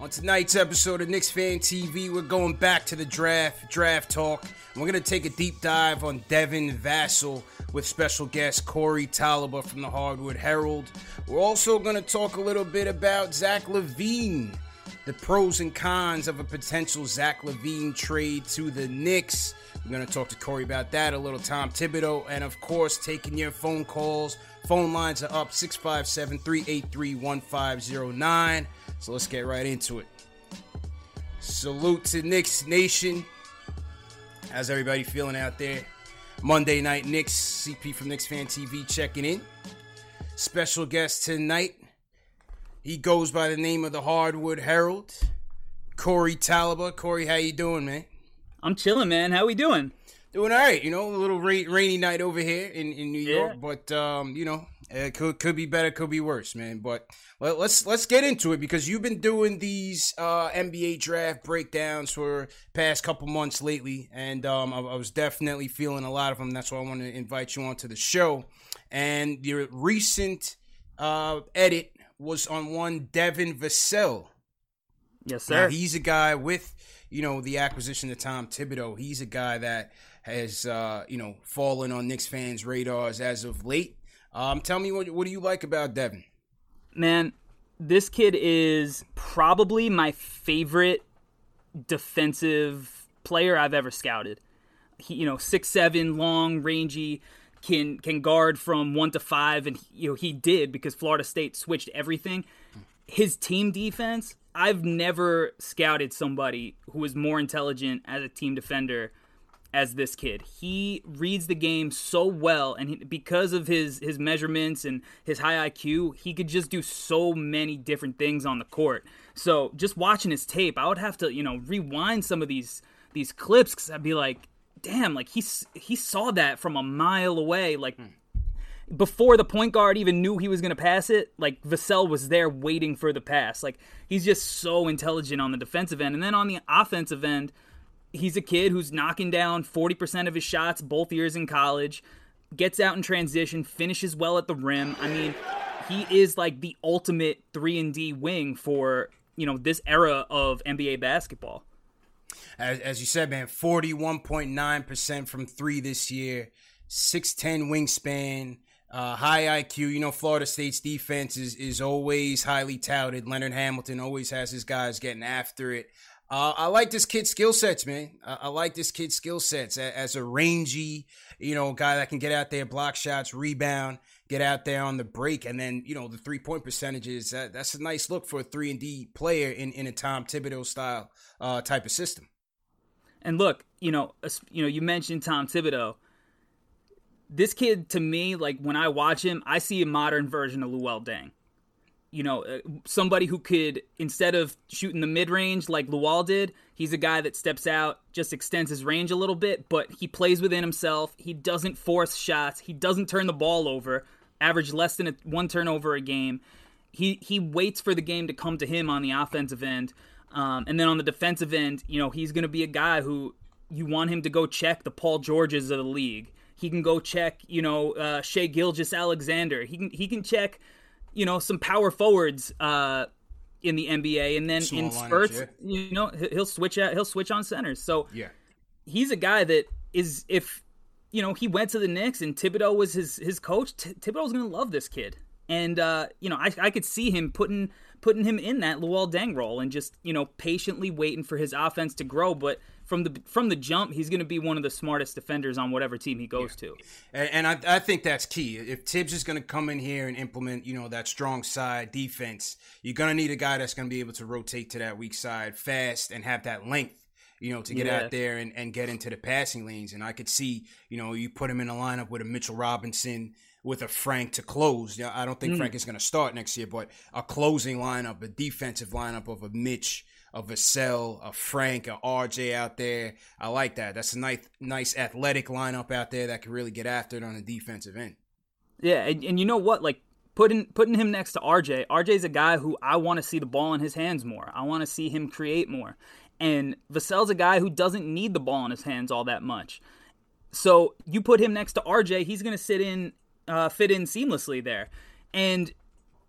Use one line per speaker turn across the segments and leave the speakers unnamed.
On tonight's episode of Knicks Fan TV, we're going back to the draft, draft talk. We're going to take a deep dive on Devin Vassell with special guest Corey Taliba from the Hardwood Herald. We're also going to talk a little bit about Zach LaVine, the pros and cons of a potential Zach LaVine trade to the Knicks. We're going to talk to Corey about that, a little Tom Thibodeau, and of course, taking your phone calls. Phone lines are up 657 383 1509. So let's get right into it. Salute to Knicks Nation. How's everybody feeling out there? Monday night Knicks, CP from Knicks Fan TV checking in. Special guest tonight. He goes by the name of the Hardwood Herald. Corey Taliba. Corey, how you doing, man?
I'm chilling, man. How we doing?
Doing all right. You know, a little rain, rainy night over here in, in New York,
Yeah.
but um, you know, it could could be better, could be worse, man. But let, let's let's get into it because you've been doing these uh, NBA draft breakdowns for past couple months lately, and um, I, I was definitely feeling a lot of them. That's why I want to invite you onto the show. And your recent uh, edit was on one Devin Vassell.
Yes,
Now,
sir.
he's a guy with, you know, the acquisition of Tom Thibodeau. He's a guy that has, uh, you know, fallen on Knicks fans' radars as of late. Um, tell me what what do you like about Devin?
man, this kid is probably my favorite defensive player I've ever scouted. He, you know, six seven, long, rangy, can can guard from one to five, and you know he did because Florida State switched everything. His team defense, I've never scouted somebody who is more intelligent as a team defender as this kid. He reads the game so well, and he, because of his his measurements and his high IQ, he could just do so many different things on the court. So just watching his tape, I would have to you know rewind some of these these clips because I'd be like, damn, like he he saw that from a mile away, like. Hmm. Before the point guard even knew he was going to pass it, like Vassell was there waiting for the pass. Like he's just so intelligent on the defensive end, and then on the offensive end, he's a kid who's knocking down 40% of his shots both years in college, gets out in transition, finishes well at the rim. I mean, he is like the ultimate 3 and D wing for, you know, this era of NBA basketball.
As, as you said, man, forty one point nine percent from three this year, six ten wingspan. Uh, high IQ, you know, Florida State's defense is, is always highly touted. Leonard Hamilton always has his guys getting after it. Uh, I like this kid's skill sets, man. I, I like this kid's skill sets A- as a rangy, you know, guy that can get out there, block shots, rebound, get out there on the break, and then you know the three point percentages. That, that's a nice look for a three and D player in, in a Tom Thibodeau style uh, type of system.
And look, you know, you know, you mentioned Tom Thibodeau. This kid, to me, like when I watch him, I see a modern version of Luol Deng. You know, uh, somebody who could instead of shooting the mid range like Luol did, he's a guy that steps out, just extends his range a little bit, but he plays within himself. He doesn't force shots. He doesn't turn the ball over. Average less than a, one turnover a game. He he waits for the game to come to him on the offensive end, um, and then on the defensive end, you know, he's going to be a guy who you want him to go check the Paul Georges of the league. He can go check, you know, uh, Shai Gilgeous-Alexander. He can he can check you know some power forwards uh, in the NBA, and then Small in spurts, yeah. you know, he'll switch out, he'll switch on centers. So
yeah,
he's a guy that is if you know he went to the Knicks and Thibodeau was his his coach. T- Thibodeau's gonna love this kid, and uh, you know I I could see him putting putting him in that Luol Deng role and just you know patiently waiting for his offense to grow, but from the from the jump, he's going to be one of the smartest defenders on whatever team he goes yeah. to.
And, and I, I, think that's key. If Thibs is going to come in here and implement, you know, that strong side defense, you're going to need a guy that's going to be able to rotate to that weak side fast and have that length. You know, to get yeah. out there and, and get into the passing lanes. And I could see, you know, you put him in a lineup with a Mitchell Robinson, with a Frank to close. Yeah, I don't think mm. Frank is going to start next year, but a closing lineup, a defensive lineup of a Mitch, a Vassell, a Frank, a RJ out there. I like that. That's a nice, nice athletic lineup out there that can really get after it on the defensive end.
Yeah, and, and you know what? Like putting putting him next to RJ. RJ's a guy who I want to see the ball in his hands more. I want to see him create more. And Vassell's a guy who doesn't need the ball in his hands all that much. So you put him next to RJ, he's going to sit in, uh, fit in seamlessly there. And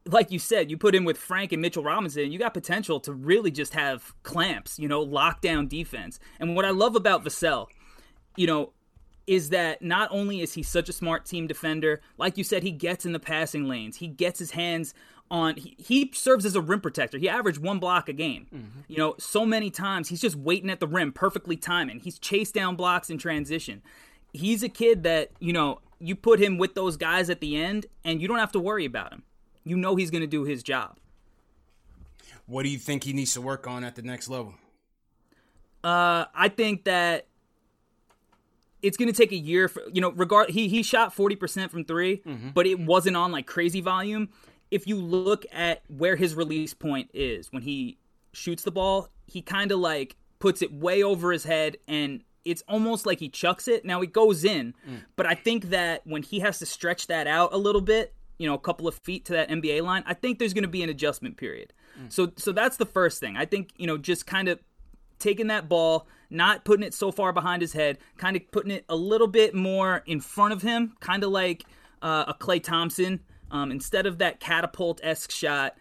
like you said, you put in with Frank and Mitchell Robinson, you got potential to really just have clamps, you know, lockdown defense. And what I love about Vassell, you know, is that not only is he such a smart team defender, like you said, he gets in the passing lanes, he gets his hands on he, he serves as a rim protector. He averaged one block a game. Mm-hmm. You know, so many times he's just waiting at the rim, perfectly timing. He's chased down blocks in transition. He's a kid that, you know, you put him with those guys at the end and you don't have to worry about him you know he's going to do his job.
What do you think he needs to work on at the next level?
Uh, I think that it's going to take a year for you know regard he he shot 40% from 3 mm-hmm. but it wasn't on like crazy volume if you look at where his release point is when he shoots the ball he kind of like puts it way over his head and it's almost like he chucks it now it goes in mm. but i think that when he has to stretch that out a little bit you know a couple of feet to that NBA line, I think there's going to be an adjustment period. Mm. So so that's the first thing. I think you know just kind of taking that ball, not putting it so far behind his head, kind of putting it a little bit more in front of him, kind of like uh, a Klay Thompson. Um, instead of that catapult esque shot,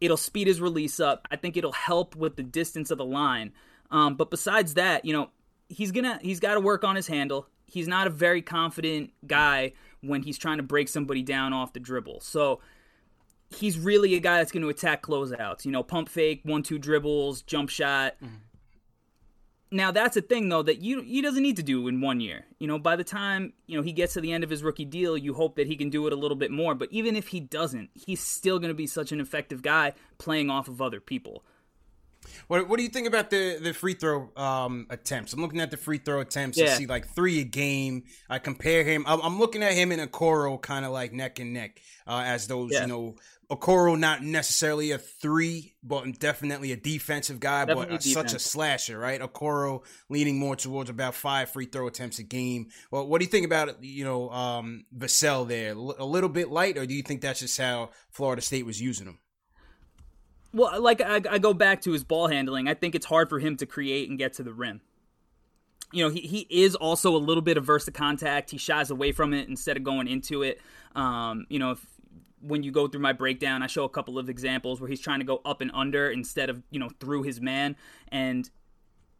it'll speed his release up. I think it'll help with the distance of the line. Um, but besides that, you know, he's gonna he's got to work on his handle. He's not a very confident guy when he's trying to break somebody down off the dribble. So he's really a guy that's going to attack closeouts. You know, pump fake, one two dribbles, jump shot. Mm-hmm. Now that's a thing though that you he doesn't need to do in one year. You know, by the time you know he gets to the end of his rookie deal, you hope that he can do it a little bit more. But even if he doesn't, he's still going to be such an effective guy playing off of other people.
What What do you think about the the free throw um, attempts? I'm looking at the free throw attempts. Yeah. I see like three a game. I compare him. I'm, I'm looking at him and Okoro kind of like neck and neck uh, as those yeah. you know. Okoro not necessarily a three, but definitely a defensive guy, definitely but such a slasher, right? Okoro leaning more towards about five free throw attempts a game. Well, what do you think about you know um, Vassell there? A little bit light, or do you think that's just how Florida State was using him?
Well, like I, I go back to his ball handling. I think it's hard for him to create and get to the rim. You know, he, he is also a little bit averse to contact. He shies away from it instead of going into it. Um, you know, if when you go through my breakdown, I show a couple of examples where he's trying to go up and under instead of, you know, through his man. And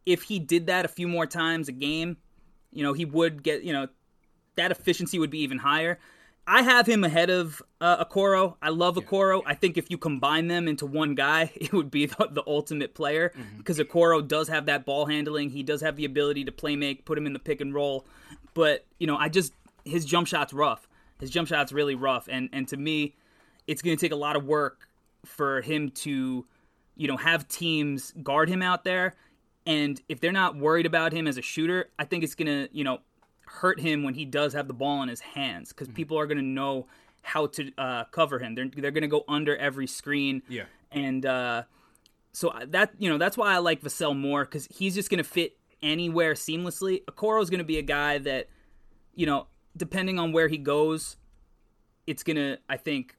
if he did that a few more times a game, you know, he would get, you know, that efficiency would be even higher. I have him ahead of uh, Okoro. I love Okoro. I think if you combine them into one guy, it would be the, the ultimate player mm-hmm. because Okoro does have that ball handling. He does have the ability to play make, put him in the pick and roll. But, you know, I just, his jump shot's rough. His jump shot's really rough. And, and to me, it's going to take a lot of work for him to, you know, have teams guard him out there. And if they're not worried about him as a shooter, I think it's going to, you know, hurt him when he does have the ball in his hands because mm-hmm. people are going to know how to uh, cover him. They're they're going to go under every screen.
Yeah.
And uh, so that you know that's why I like Vassell more because he's just going to fit anywhere seamlessly. Okoro is going to be a guy that you know depending on where he goes, it's going to I think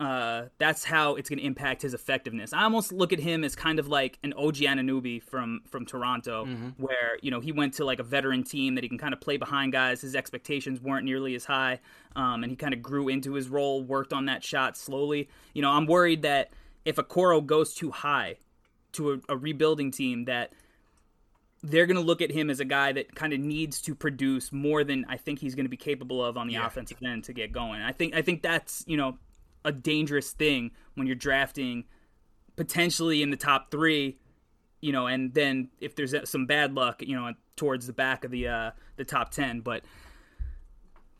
uh, that's how it's going to impact his effectiveness. I almost look at him as kind of like an OG Anunoby from from Toronto, mm-hmm. where you know he went to like a veteran team that he can kind of play behind guys. His expectations weren't nearly as high, um, and he kind of grew into his role, worked on that shot slowly. You know, I'm worried that if a Okoro goes too high to a, a rebuilding team, that they're going to look at him as a guy that kind of needs to produce more than I think he's going to be capable of on the yeah. offensive end to get going. I think I think that's you know a dangerous thing when you're drafting potentially in the top three, you know, and then if there's some bad luck, you know, towards the back of the uh, the top ten. But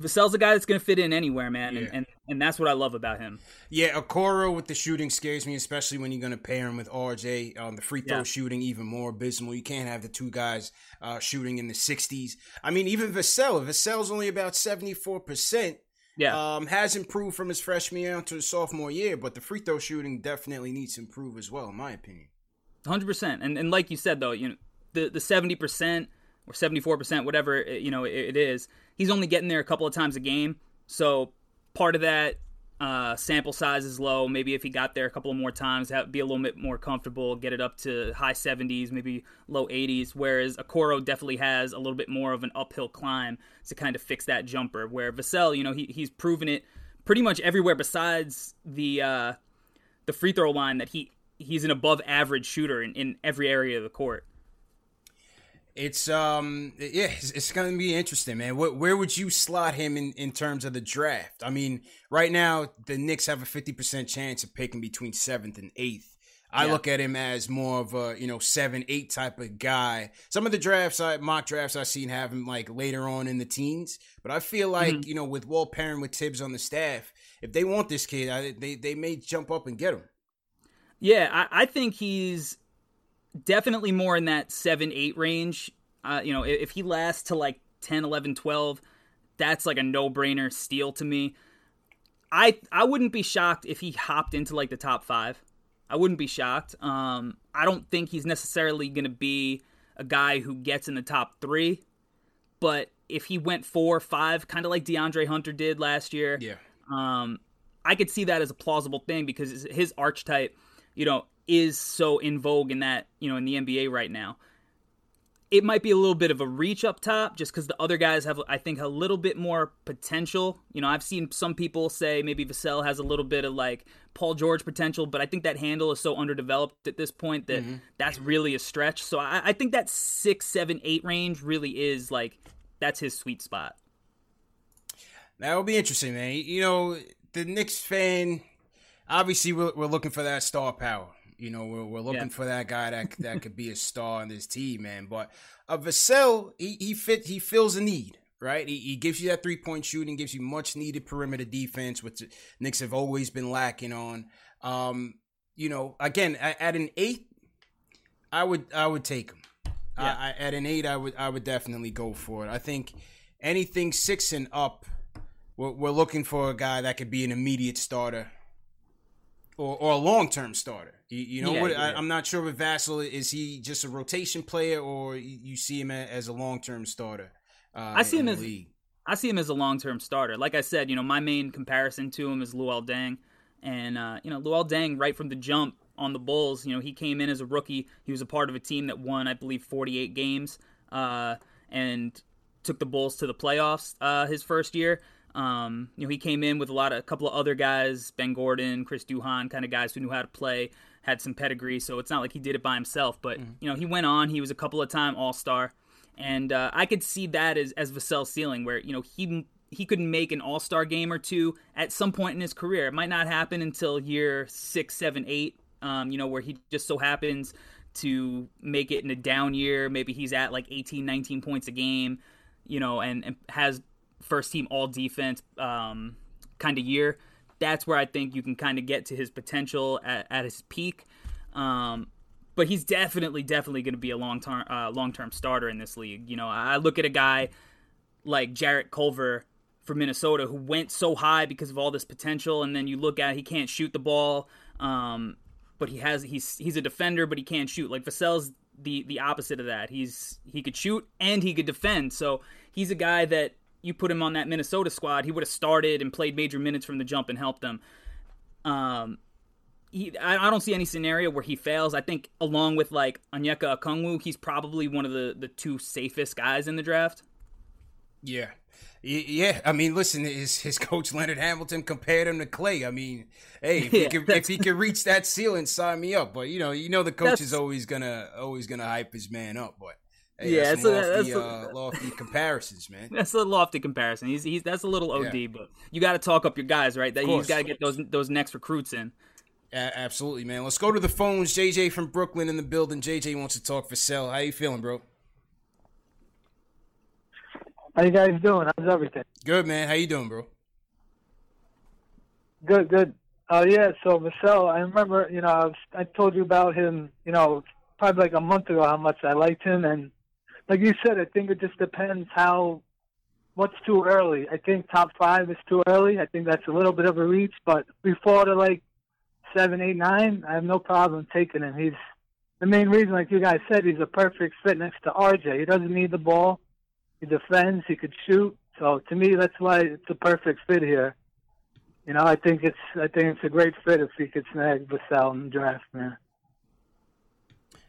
Vassell's a guy that's going to fit in anywhere, man, yeah. and, and, and that's what I love about him.
Yeah, Okoro with the shooting scares me, especially when you're going to pair him with RJ. Um, the free throw yeah. shooting even more abysmal. You can't have the two guys uh, shooting in the 60s. I mean, even Vassell. Vassell's only about 74 percent.
Yeah.
Um, has improved from his freshman year to his sophomore year, but the free throw shooting definitely needs to improve as well, in my opinion.
100%. And and like you said though, you know, the the 70% or 74%, whatever, you know, it, it is, he's only getting there a couple of times a game. So part of that uh, sample size is low. Maybe if he got there a couple of more times, that be a little bit more comfortable, get it up to high 70s, maybe low 80s. Whereas Okoro definitely has a little bit more of an uphill climb to kind of fix that jumper. Where Vassell, you know, he, he's proven it pretty much everywhere besides the uh, the free throw line that he he's an above average shooter in, in every area of the court.
It's um yeah, it's, it's going to be interesting, man. Where, where would you slot him in in terms of the draft? I mean, right now the Knicks have a fifty percent chance of picking between seventh and eighth. I yeah. look at him as more of a you know seven eight type of guy. Some of the drafts, I mock drafts I've seen have him like later on in the teens, but I feel like mm-hmm. you know with Walt Perrin with Thibs on the staff, if they want this kid, I, they they may jump up and get him.
Yeah, I, I think he's definitely more in that 7 8 range. Uh, you know, if, if he lasts to like 10, 11, 12, that's like a no brainer steal to me. I I wouldn't be shocked if he hopped into like the top five. I wouldn't be shocked. Um, I don't think he's necessarily going to be a guy who gets in the top three, but if he went four, five, kind of like De'Andre Hunter did last year,
yeah,
um, I could see that as a plausible thing because his archetype, you know, is so in vogue in that you know in the NBA right now. It might be a little bit of a reach up top just because the other guys have, I think, a little bit more potential. You know, I've seen some people say maybe Vassell has a little bit of like Paul George potential, but I think that handle is so underdeveloped at this point that mm-hmm. that's really a stretch. So I, I think that six, seven, eight range really is like that's his sweet spot.
That will be interesting, man. You know, the Knicks fan, obviously, we're, we're looking for that star power. You know, we're, we're looking yeah. for that guy that that could be a star in this team, man. But uh, Vassell, he he fit he fills a need, right? He, he gives you that three point shooting, gives you much needed perimeter defense, which Knicks have always been lacking on. Um, you know, again, at, at an eight, I would I would take him. Yeah. I, I, at an eight, I would I would definitely go for it. I think anything six and up, we're, we're looking for a guy that could be an immediate starter or, or a long term starter. You, you know yeah, what? Yeah. I, am not sure with Vassell. Is he just a rotation player, or you see him as a long term starter? Uh,
I see him as league? I see him as a long term starter. Like I said, you know, my main comparison to him is Luol Deng, and uh, you know, Luol Deng right from the jump on the Bulls. You know, he came in as a rookie. He was a part of a team that won, I believe, 48 games, uh, and took the Bulls to the playoffs uh, his first year. Um, you know, he came in with a lot of a couple of other guys, Ben Gordon, Chris Duhon, kind of guys who knew how to play had some pedigree, so it's not like he did it by himself. But mm-hmm. you know, he went on. He was a couple of time All Star, and uh, I could see that as as Vassell's ceiling, where you know he he could make an All Star game or two at some point in his career. It might not happen until year six, seven, eight. Um, you know, where he just so happens to make it in a down year. Maybe he's at like 18, 19 points a game. You know, and, and has first team All Defense um, kind of year that's where I think you can kind of get to his potential at, at his peak. Um, but he's definitely, definitely going to be a long term, uh, long term starter in this league. You know, I look at a guy like Jarrett Culver from Minnesota who went so high because of all this potential, and then you look at he can't shoot the ball, um, but he has he's he's a defender, but he can't shoot. Like Vassell's the the opposite of that. He's he could shoot and he could defend. So he's a guy that you put him on that Minnesota squad, he would have started and played major minutes from the jump and helped them. Um, he, I, I don't see any scenario where he fails. I think along with like Onyeka Okongwu, he's probably one of the the two safest guys in the draft.
Yeah. Yeah, I mean, listen, his his coach Leonard Hamilton compared him to Klay. I mean, hey, if, yeah, he could, if he could reach that ceiling, sign me up. But you know, you know, the coach is always gonna always gonna hype his man up. But hey, yeah, that's, lofty, that's a, uh, lofty comparisons, man.
That's a lofty comparison. He's he's that's a little OD, yeah. but you got to talk up your guys, right? That he's got to get those those next recruits in.
absolutely, man. Let's go to the phones. JJ from Brooklyn in the building. JJ wants to talk Vassell. How you feeling, bro?
How you guys doing? How's everything?
Good, man. How you doing, bro?
Good, good. Uh, yeah, so Vassell, I remember, you know, I, was, I told you about him, you know, probably like a month ago how much I liked him. And like you said, I think it just depends how, what's too early. I think top five is too early. I think that's a little bit of a reach. But before to like seven, eight, nine, I have no problem taking him. He's the main reason, like you guys said, he's a perfect fit next to RJ. He doesn't need the ball. He defends. He could shoot. So to me, that's why it's a perfect fit here. You know, I think it's I think it's a great fit if he could snag Vassell in the draft, man.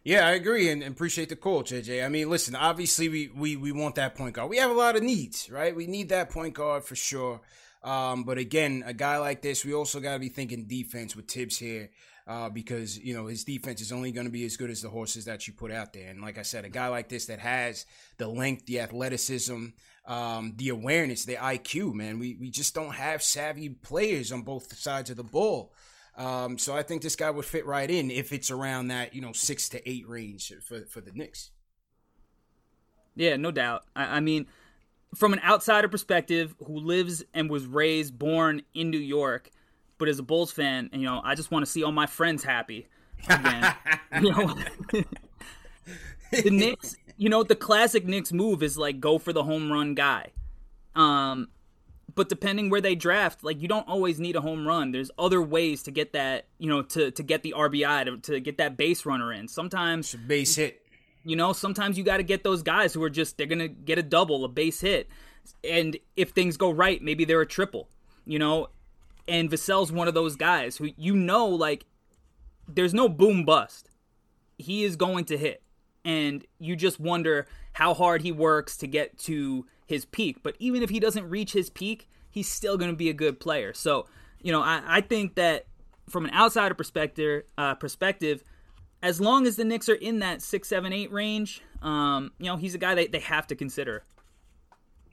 Yeah, I agree and, appreciate the call, JJ. I mean, listen, obviously we, we we want that point guard. We have a lot of needs, right? We need that point guard for sure. Um, but again, a guy like this, we also got to be thinking defense with Thibs here uh, because you know his defense is only going to be as good as the horses that you put out there. And like I said, a guy like this that has the length, the athleticism, um, the awareness, the IQ, man, we we just don't have savvy players on both sides of the ball. Um, so I think this guy would fit right in if it's around that you know six to eight range for for the Knicks.
Yeah, no doubt. I, I mean, from an outsider perspective, who lives and was raised, born in New York but as a Bulls fan, you know, I just want to see all my friends happy again. you know, the Knicks, you know, the classic Knicks move is like go for the home run guy. Um, but depending where they draft, like you don't always need a home run. There's other ways to get that, you know, to to get the RBI to, to get that base runner in. Sometimes
base hit.
You know, sometimes you got to get those guys who are just they're gonna get a double, a base hit, and if things go right, maybe they're a triple. You know, and Vassell's one of those guys who you know, like, there's no boom bust. He is going to hit. And you just wonder how hard he works to get to his peak. But even if he doesn't reach his peak, he's still going to be a good player. So, you know, I, I think that from an outsider perspective, uh, perspective, as long as the Knicks are in that six, seven, eight range, um, you know, he's a guy that they have to consider.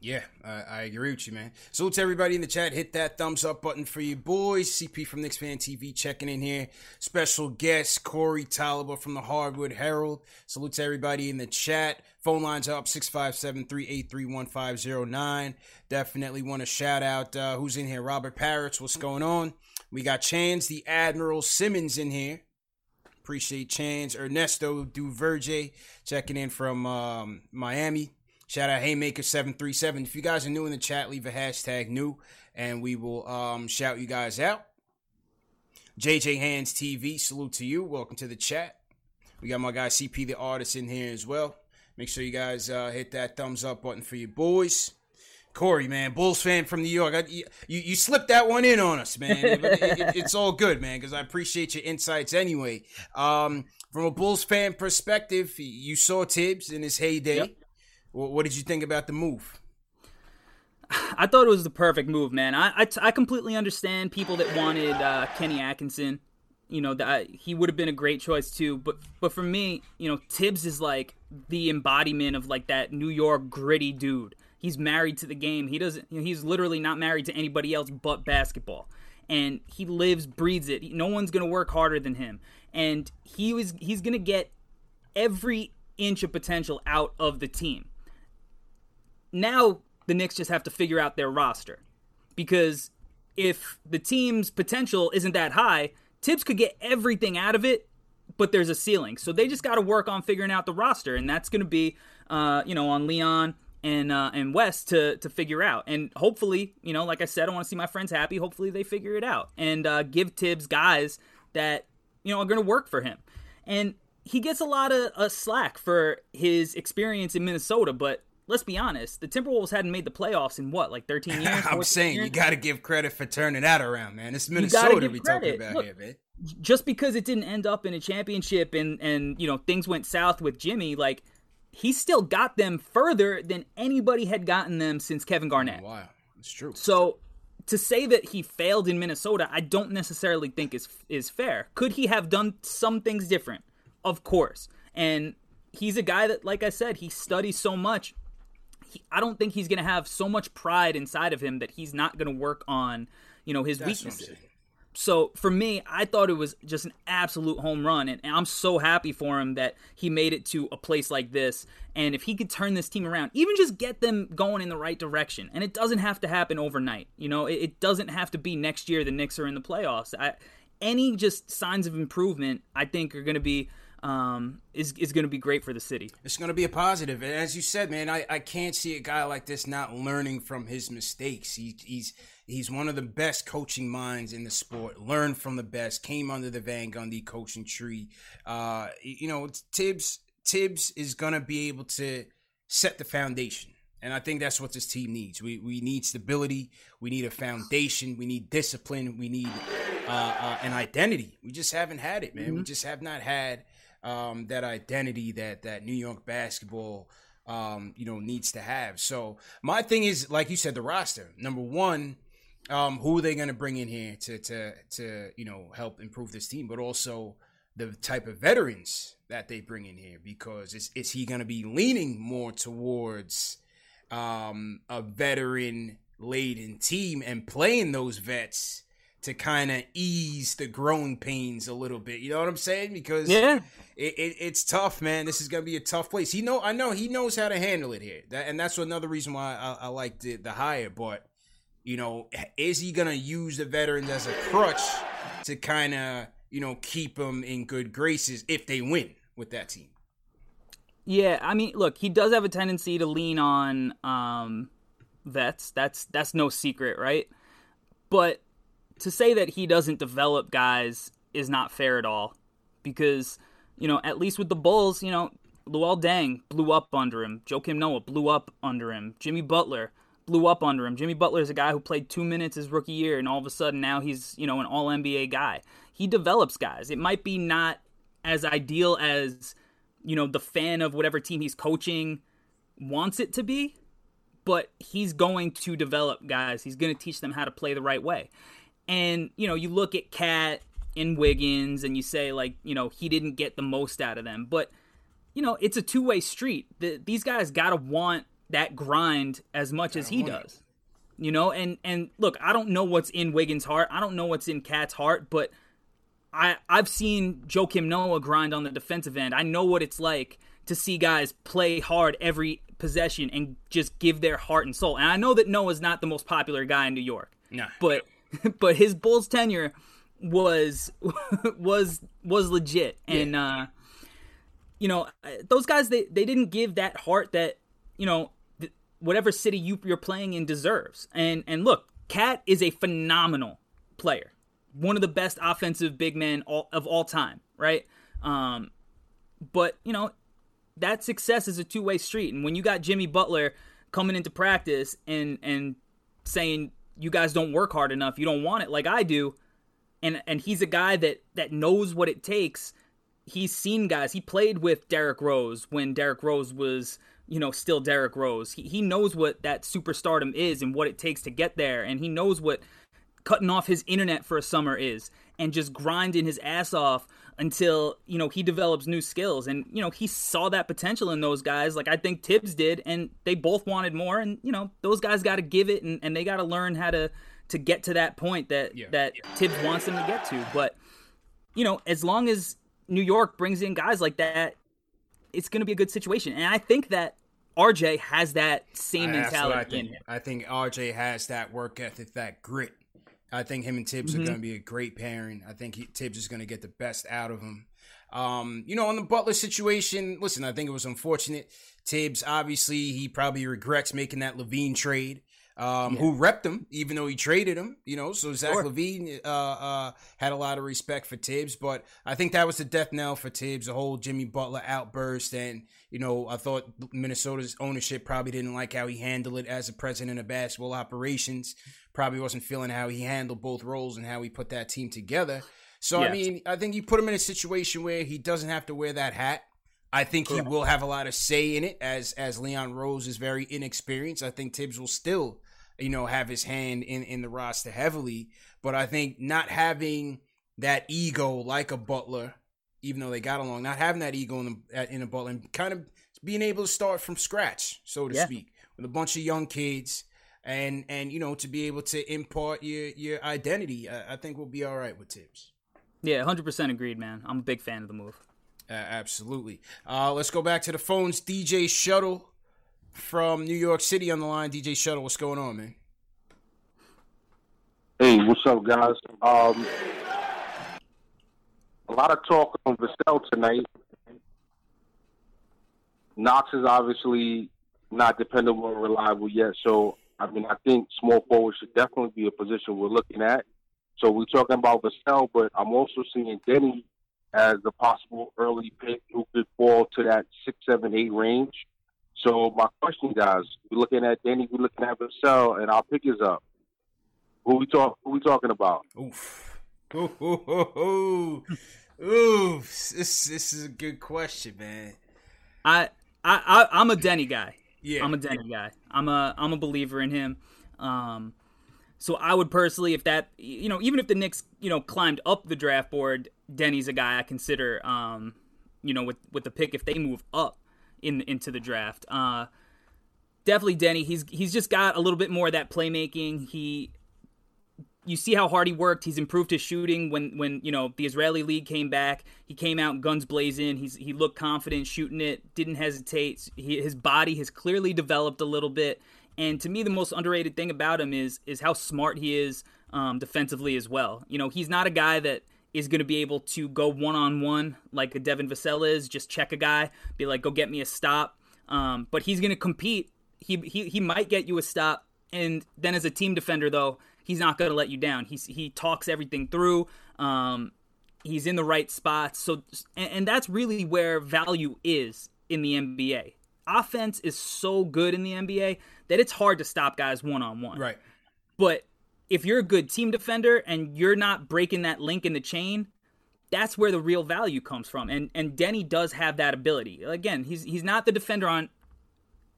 Yeah, I, I, agree with you, man. Salute to everybody in the chat. Hit that thumbs up button for you boys. CP from Knicks Fan TV checking in here. Special guest Corey Taliber from the Hardwood Herald. Salute to everybody in the chat. Phone lines up 657-383-1509. Definitely want to shout out uh, who's in here. Robert Parrots, what's going on? We got Chans the Admiral Simmons in here. Appreciate Chans. Ernesto Duverge checking in from um, Miami. Shout out Haymaker737. If you guys are new in the chat, leave a hashtag new and we will um, shout you guys out. JJ Hands TV, salute to you. Welcome to the chat. We got my guy CP the artist in here as well. Make sure you guys uh, hit that thumbs up button for your boys. Corey, man, Bulls fan from New York. I, you, you slipped that one in on us, man. it, it, it's all good, man, because I appreciate your insights anyway. Um, from a Bulls fan perspective, you saw Thibs in his heyday. Yep. What did you think about the move?
I thought it was the perfect move, man. I, I, I completely understand people that wanted uh, Kenny Atkinson. You know that he would have been a great choice too, but but for me, you know, Thibs is like the embodiment of like that New York gritty dude. He's married to the game. He doesn't. You know, he's literally not married to anybody else but basketball, and he lives, breathes it. No one's gonna work harder than him, and he was he's gonna get every inch of potential out of the team now the Knicks just have to figure out their roster. Because if the team's potential isn't that high, Thibs could get everything out of it, but there's a ceiling. So they just got to work on figuring out the roster, and that's going to be, uh, you know, on Leon and uh, and Wes to to figure out. And hopefully, you know, like I said, I want to see my friends happy. Hopefully, they figure it out and uh, give Thibs guys that you know are going to work for him. And he gets a lot of uh, slack for his experience in Minnesota, but let's be honest, the Timberwolves hadn't made the playoffs in what, like 13 years?
I'm saying years? you got to give credit for turning that around, man. It's Minnesota we're talking about Look, here, man.
Just because it didn't end up in a championship and and you know things went south with Jimmy, like he still got them further than anybody had gotten them since Kevin Garnett.
Oh, wow, it's true.
So to say that he failed in Minnesota, I don't necessarily think is is fair. Could he have done some things different? Of course. And he's a guy that, like I said, he studies so much he, I don't think he's going to have so much pride inside of him that he's not going to work on, you know, his That's weaknesses. So for me, I thought it was just an absolute home run, and, and I'm so happy for him that he made it to a place like this. And if he could turn this team around, even just get them going in the right direction, and it doesn't have to happen overnight. You know, it, it doesn't have to be next year the Knicks are in the playoffs. I, any just signs of improvement, I think, are going to be um, is is going to be great for the city.
It's going to be a positive. and as you said, man, I, I can't see a guy like this not learning from his mistakes. He, he's he's one of the best coaching minds in the sport. Learned from the best. Came under the Van Gundy coaching tree. Uh, you know, Thibs Thibs is going to be able to set the foundation. And I think that's what this team needs. We, we need stability. We need a foundation. We need discipline. We need uh, uh, an identity. We just haven't had it, man. Mm-hmm. We just have not had um, that identity that that New York basketball um, you know needs to have. So my thing is, like you said, the roster. Number one, um, who are they going to bring in here to to to you know help improve this team, but also the type of veterans that they bring in here because is is he going to be leaning more towards um, a veteran laden team and playing those vets to kind of ease the growing pains a little bit. You know what I'm saying? Because
yeah,
it, it, it's tough, man. This is gonna be a tough place. He know, I know, he knows how to handle it here, that, and that's another reason why I, I like the, the hire. But you know, is he gonna use the veterans as a crutch to kind of you know keep them in good graces if they win with that team?
Yeah, I mean, look, he does have a tendency to lean on um, vets. That's that's no secret, right? But to say that he doesn't develop guys is not fair at all. Because you know at least with the Bulls you know Luol Deng blew up under him. Joakim Noah blew up under him. Jimmy Butler blew up under him. Jimmy Butler is a guy who played two minutes his rookie year and all of a sudden now he's you know an all NBA guy. He develops guys. It might be not as ideal as you know the fan of whatever team he's coaching wants it to be but he's going to develop guys. He's going to teach them how to play the right way and, you know, you look at KAT and Wiggins and you say, like, you know, he didn't get the most out of them. But, you know, it's a two way street. The, these guys got to want that grind as much as he does. You know, and and look, I don't know what's in Wiggins' heart. I don't know what's in KAT's heart, but I I've seen Joakim Noah grind on the defensive end. I know what it's like to see guys play hard every possession and just give their heart and soul. And I know that Noah's not the most popular guy in New York.
Nah.
But but his Bulls tenure was was was legit, and yeah. uh, you know those guys they they didn't give that heart that you know th- whatever city you, you're playing in deserves. And and look, KAT is a phenomenal player, one of the best offensive big men all, of all time, right? Um, but you know that success is a two way street, and when you got Jimmy Butler coming into practice and and saying you guys don't work hard enough. You don't want it like I do. And and he's a guy that that knows what it takes. He's seen guys. He played with Derrick Rose when Derrick Rose was, you know, still Derrick Rose. He he knows what that superstardom is and what it takes to get there and he knows what cutting off his internet for a summer is and just grinding his ass off until you know he develops new skills. And you know he saw that potential in those guys like i think thibs did and they both wanted more. And you know those guys got to give it and, and they got to learn how to to get to that point that yeah, that yeah. thibs wants them to get to. But you know as long as new york brings in guys like that it's going to be a good situation. And i think that rj has that same mentality
I think. I think rj has that work ethic that grit I think him and Thibs mm-hmm. are going to be a great pairing. I think he, Thibs is going to get the best out of him. Um, you know, on the Butler situation, listen, I think it was unfortunate. Thibs, obviously, he probably regrets making that LaVine trade um, yeah. who repped him, even though he traded him. You know, so Zach sure. LaVine uh, uh, had a lot of respect for Thibs, but I think that was the death knell for Thibs, the whole Jimmy Butler outburst, and you know, I thought Minnesota's ownership probably didn't like how he handled it as a president of basketball operations. Probably wasn't feeling how he handled both roles and how he put that team together. So yes. I mean, I think you put him in a situation where he doesn't have to wear that hat. I think he will have a lot of say in it as as Leon Rose is very inexperienced. I think Thibs will still you know, have his hand in, in the roster heavily. But I think not having that ego like a Butler, even though they got along, not having that ego in, the, in a Butler and kind of being able to start from scratch, so to yeah. speak, with a bunch of young kids and and you know to be able to impart your your identity, I, I think we'll be all right with Thibs.
Yeah, hundred percent agreed, man. I'm a big fan of the move.
Uh, absolutely. Uh, let's go back to the phones. DJ Shuttle from New York City on the line. DJ Shuttle, what's going on, man?
Hey, what's up, guys? Um, a lot of talk on Vassell tonight. Knox is obviously not dependable or reliable yet, so I mean, I think small forward should definitely be a position we're looking at. So we're talking about Vassell, but I'm also seeing Deni as the possible early pick who could fall to that six, seven, eight range. So my question, guys, we're looking at Deni, we're looking at Vassell, and our pick is up. Who we talk? Who we talking about?
Oof. Ooh, ooh, ooh. This this is a good question, man.
I I, I am a Deni guy. Yeah, I'm a Deni guy. I'm a I'm a believer in him. Um, so I would personally, if that you know, even if the Knicks you know climbed up the draft board, Deni's a guy I consider. Um, you know, with with the pick if they move up in into the draft. Uh, definitely Deni. He's he's just got a little bit more of that playmaking. He you see how hard he worked. He's improved his shooting when when you know the Israeli league came back. He came out guns blazing. He's he looked confident shooting it. Didn't hesitate. He, his body has clearly developed a little bit. And to me, the most underrated thing about him is is how smart he is um, defensively as well. You know, he's not a guy that is going to be able to go one on one like a Devin Vassell is, just check a guy, be like, go get me a stop. Um, but he's going to compete. He, he he might get you a stop, and then as a team defender though, he's not going to let you down. He's he talks everything through. Um, he's in the right spots. So and, and that's really where value is in the NBA. Offense is so good in the NBA that it's hard to stop guys one on one.
Right.
But if you're a good team defender and you're not breaking that link in the chain, that's where the real value comes from. And and Deni does have that ability. Again, he's he's not the defender on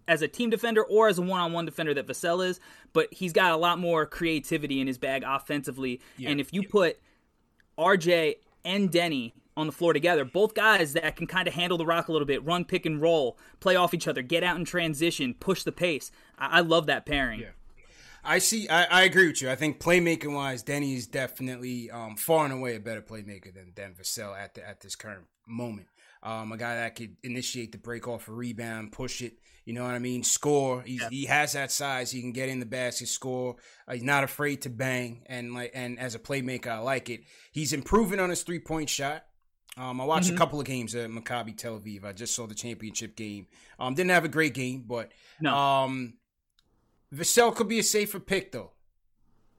as a team defender or as a one-on-one defender that Vassell is, but he's got a lot more creativity in his bag offensively. Yeah. And if you put RJ and Deni on the floor together, both guys that can kind of handle the rock a little bit, run pick and roll, play off each other, get out in transition, push the pace. I, I love that pairing.
Yeah. I see. I, I, agree with you. I think playmaking wise, Deni is definitely um, far and away a better playmaker than Dan Vassell at the, at this current moment. Um, a guy that could initiate the break off a rebound, push it. You know what I mean? Score. Yeah. He has that size. He can get in the basket, score. Uh, he's not afraid to bang. And like, and as a playmaker, I like it. He's improving on his three point shot. Um, I watched mm-hmm. a couple of games at Maccabi Tel Aviv. I just saw the championship game. Um, didn't have a great game, but no. um, Vassell could be a safer pick though.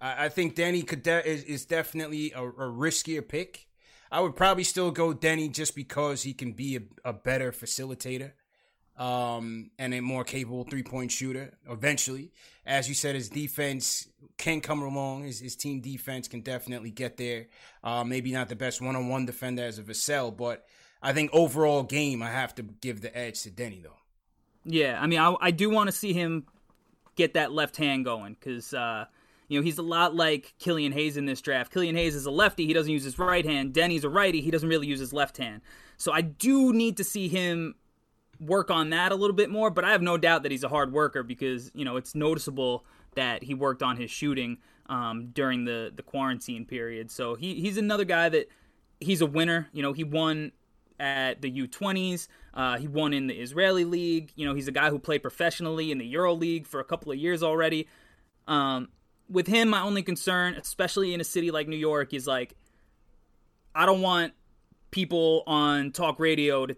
I, I think Danny could de- is, is definitely a, a, riskier pick. I would probably still go Deni just because he can be a, a better facilitator um, and a more capable three point shooter eventually. As you said, his defense can come along. His, his team defense can definitely get there. Uh, maybe not the best one on one defender as a Vassell, but I think overall game, I have to give the edge to Deni, though.
Yeah, I mean, I, I do want to see him get that left hand going because uh, you know he's a lot like Killian Hayes in this draft. Killian Hayes is a lefty; he doesn't use his right hand. Deni's a righty; he doesn't really use his left hand. So I do need to see him work on that a little bit more. But I have no doubt that he's a hard worker because you know it's noticeable that he worked on his shooting um, during the the quarantine period. So he he's another guy that he's a winner. You know, he won at the U20s. Uh, he won in the Israeli league. You know, he's a guy who played professionally in the Euro League for a couple of years already. Um, with him, my only concern, especially in a city like New York, is like I don't want people on talk radio to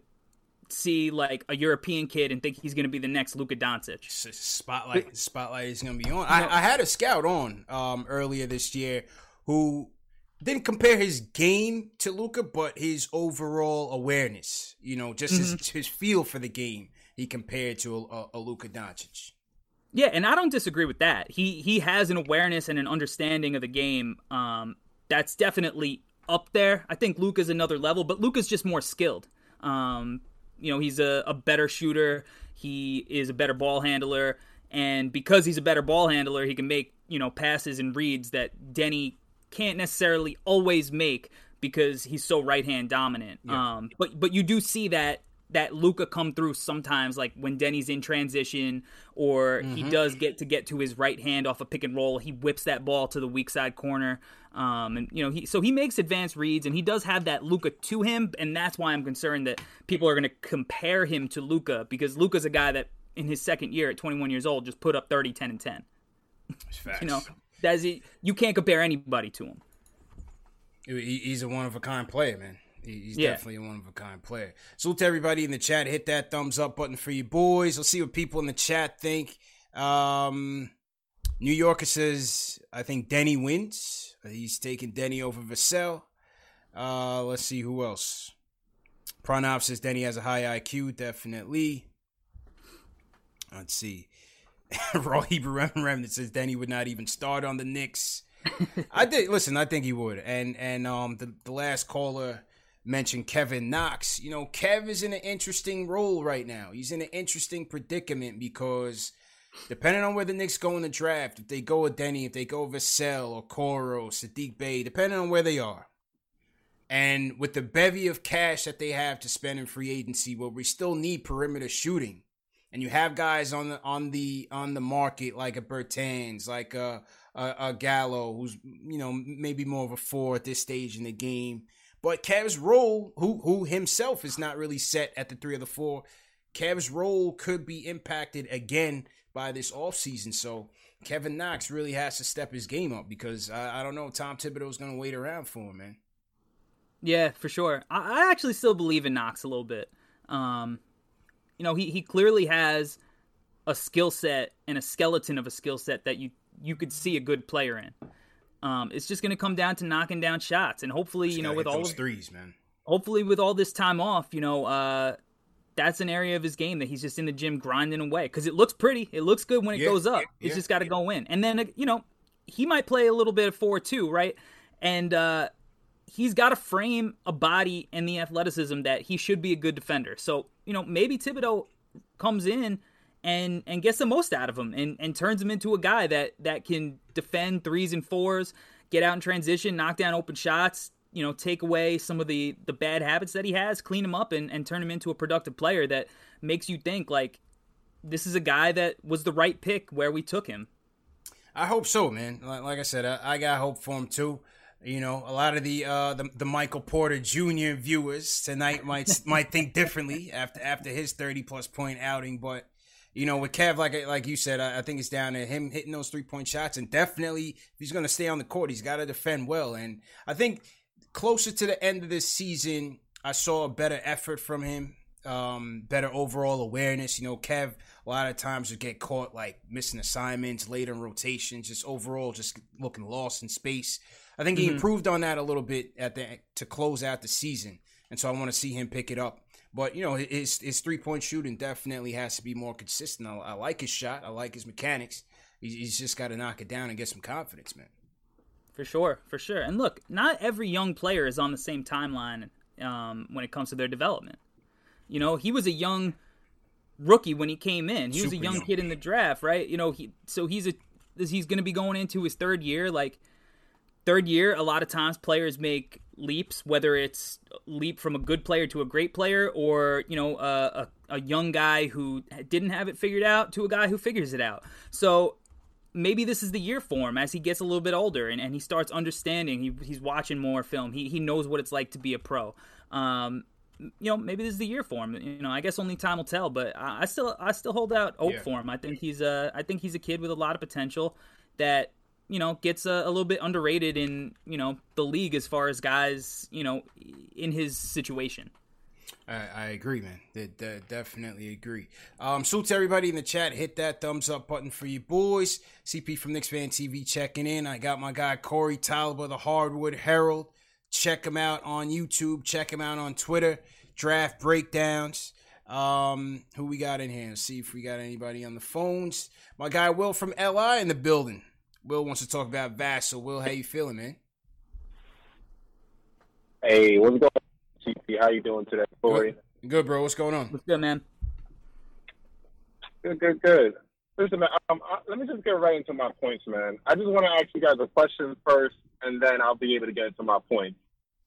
see like a European kid and think he's going to be the next Luka Doncic.
Spotlight, spotlight is going to be on. I, I, had a scout on um, earlier this year who didn't compare his game to Luka, but his overall awareness. You know, just mm-hmm. his his feel for the game. He compared to a, a Luka Doncic.
Yeah, and I don't disagree with that. He he has an awareness and an understanding of the game. Um, that's definitely up there. I think Luka's another level, but Luka's just more skilled. Um, you know, he's a, a better shooter. He is a better ball handler, and because he's a better ball handler, he can make you know passes and reads that Deni can't necessarily always make because he's so right hand dominant. Yeah. Um, but but you do see that that Luka come through sometimes, like when Deni's in transition, or mm-hmm. he does get to get to his right hand off a pick and roll. He whips that ball to the weak side corner, um, and you know he so he makes advanced reads, and he does have that Luka to him, and that's why I'm concerned that people are going to compare him to Luka because Luka's a guy that in his second year at 21 years old just put up 30, 10, and 10. you know, that's it. You can't compare anybody to him.
He's a one of a kind player, man. He's yeah. definitely a one of a kind player. Salute to everybody in the chat. Hit that thumbs up button for you boys. Let's see what people in the chat think. Um, New Yorker says, I think Deni wins. He's taking Deni over Vassell. Uh, let's see who else. Pranab says Deni has a high IQ, definitely. Let's see. Raw Hebrew Remnant says Deni would not even start on the Knicks. I did listen. I think he would. And and um the the last caller mentioned Kevin Knox. You know, Kev is in an interesting role right now. He's in an interesting predicament because depending on where the Knicks go in the draft, if they go with Deni, if they go with Vassell or Coro, Sadiq Bey, depending on where they are. And with the bevy of cash that they have to spend in free agency, where we still need perimeter shooting, and you have guys on the on the on the market like a Bertans, like a, a, a Gallo, who's you know maybe more of a four at this stage in the game but Kev's role, who who himself is not really set at the three of the four, Kev's role could be impacted again by this offseason. So Kevin Knox really has to step his game up because I, I don't know Tom Thibodeau's going to wait around for him, man.
Yeah, for sure. I, I actually still believe in Knox a little bit. Um, you know, he, he clearly has a skill set and a skeleton of a skill set that you you could see a good player in. Um, it's just going to come down to knocking down shots, and hopefully, just you know, with all of
threes, man.
Hopefully, with all this time off, you know, uh, that's an area of his game that he's just in the gym grinding away because it looks pretty. It looks good when it yeah, goes up. Yeah, it's just got to yeah. go in, and then you know, he might play a little bit of four too, right? And uh, he's got a frame, a body, and the athleticism that he should be a good defender. So you know, maybe Thibodeau comes in and and gets the most out of him and, and turns him into a guy that that can defend threes and fours, get out in transition, knock down open shots, you know, take away some of the the bad habits that he has, clean him up and, and turn him into a productive player that makes you think like this is a guy that was the right pick where we took him.
I hope so, man. Like, like I said, I, I, got hope for him too. You know, a lot of the uh, the, the Michael Porter Jr. viewers tonight might might think differently after after his thirty plus point outing, but you know, with Kev, like like you said, I, I think it's down to him hitting those three point shots, and definitely if he's going to stay on the court, he's got to defend well. And I think closer to the end of this season, I saw a better effort from him, um, better overall awareness. You know, Kev a lot of times would get caught like missing assignments, later in rotations, just overall just looking lost in space. I think he mm-hmm. improved on that a little bit at the to close out the season, and so I want to see him pick it up. But you know, his his three point shooting definitely has to be more consistent. I, I like his shot. I like his mechanics. He's, he's just got to knock it down and get some confidence, man.
For sure, for sure. And look, not every young player is on the same timeline um, when it comes to their development. You know, he was a young rookie when he came in. He Super was a young, young, kid in the draft, right? You know, he so he's a he's going to be going into his third year. Like third year, a lot of times players make leaps, whether it's leap from a good player to a great player, or you know a, a, a young guy who didn't have it figured out to a guy who figures it out. So maybe this is the year for him as he gets a little bit older and, and he starts understanding. He, he's watching more film. He he knows what it's like to be a pro. Um, you know, maybe this is the year for him. You know, I guess only time will tell. But I, I still I still hold out hope yeah. for him. I think he's a I think he's a kid with a lot of potential that you know, gets a, a, little bit underrated in, you know, the league as far as guys, you know, in his situation.
I, I agree, man. They, they definitely agree. Um, salute to everybody in the chat. Hit that thumbs up button for you boys. CP from Knicks Fan TV checking in. I got my guy Corey Tyler, the Hardwood Herald. Check him out on YouTube. Check him out on Twitter. Draft breakdowns. Um, who we got in here? Let's see if we got anybody on the phones. My guy Will from LI in the building. Will wants to talk about Vassell. Will, how you feeling, man?
Hey, what's going on, CP? How you doing today, Corey?
Good, good bro. What's going on?
What's good, man?
Good, good, good. Listen, man, um, I, let me just get right into my points, man. I just want to ask you guys a question first, and then I'll be able to get into my points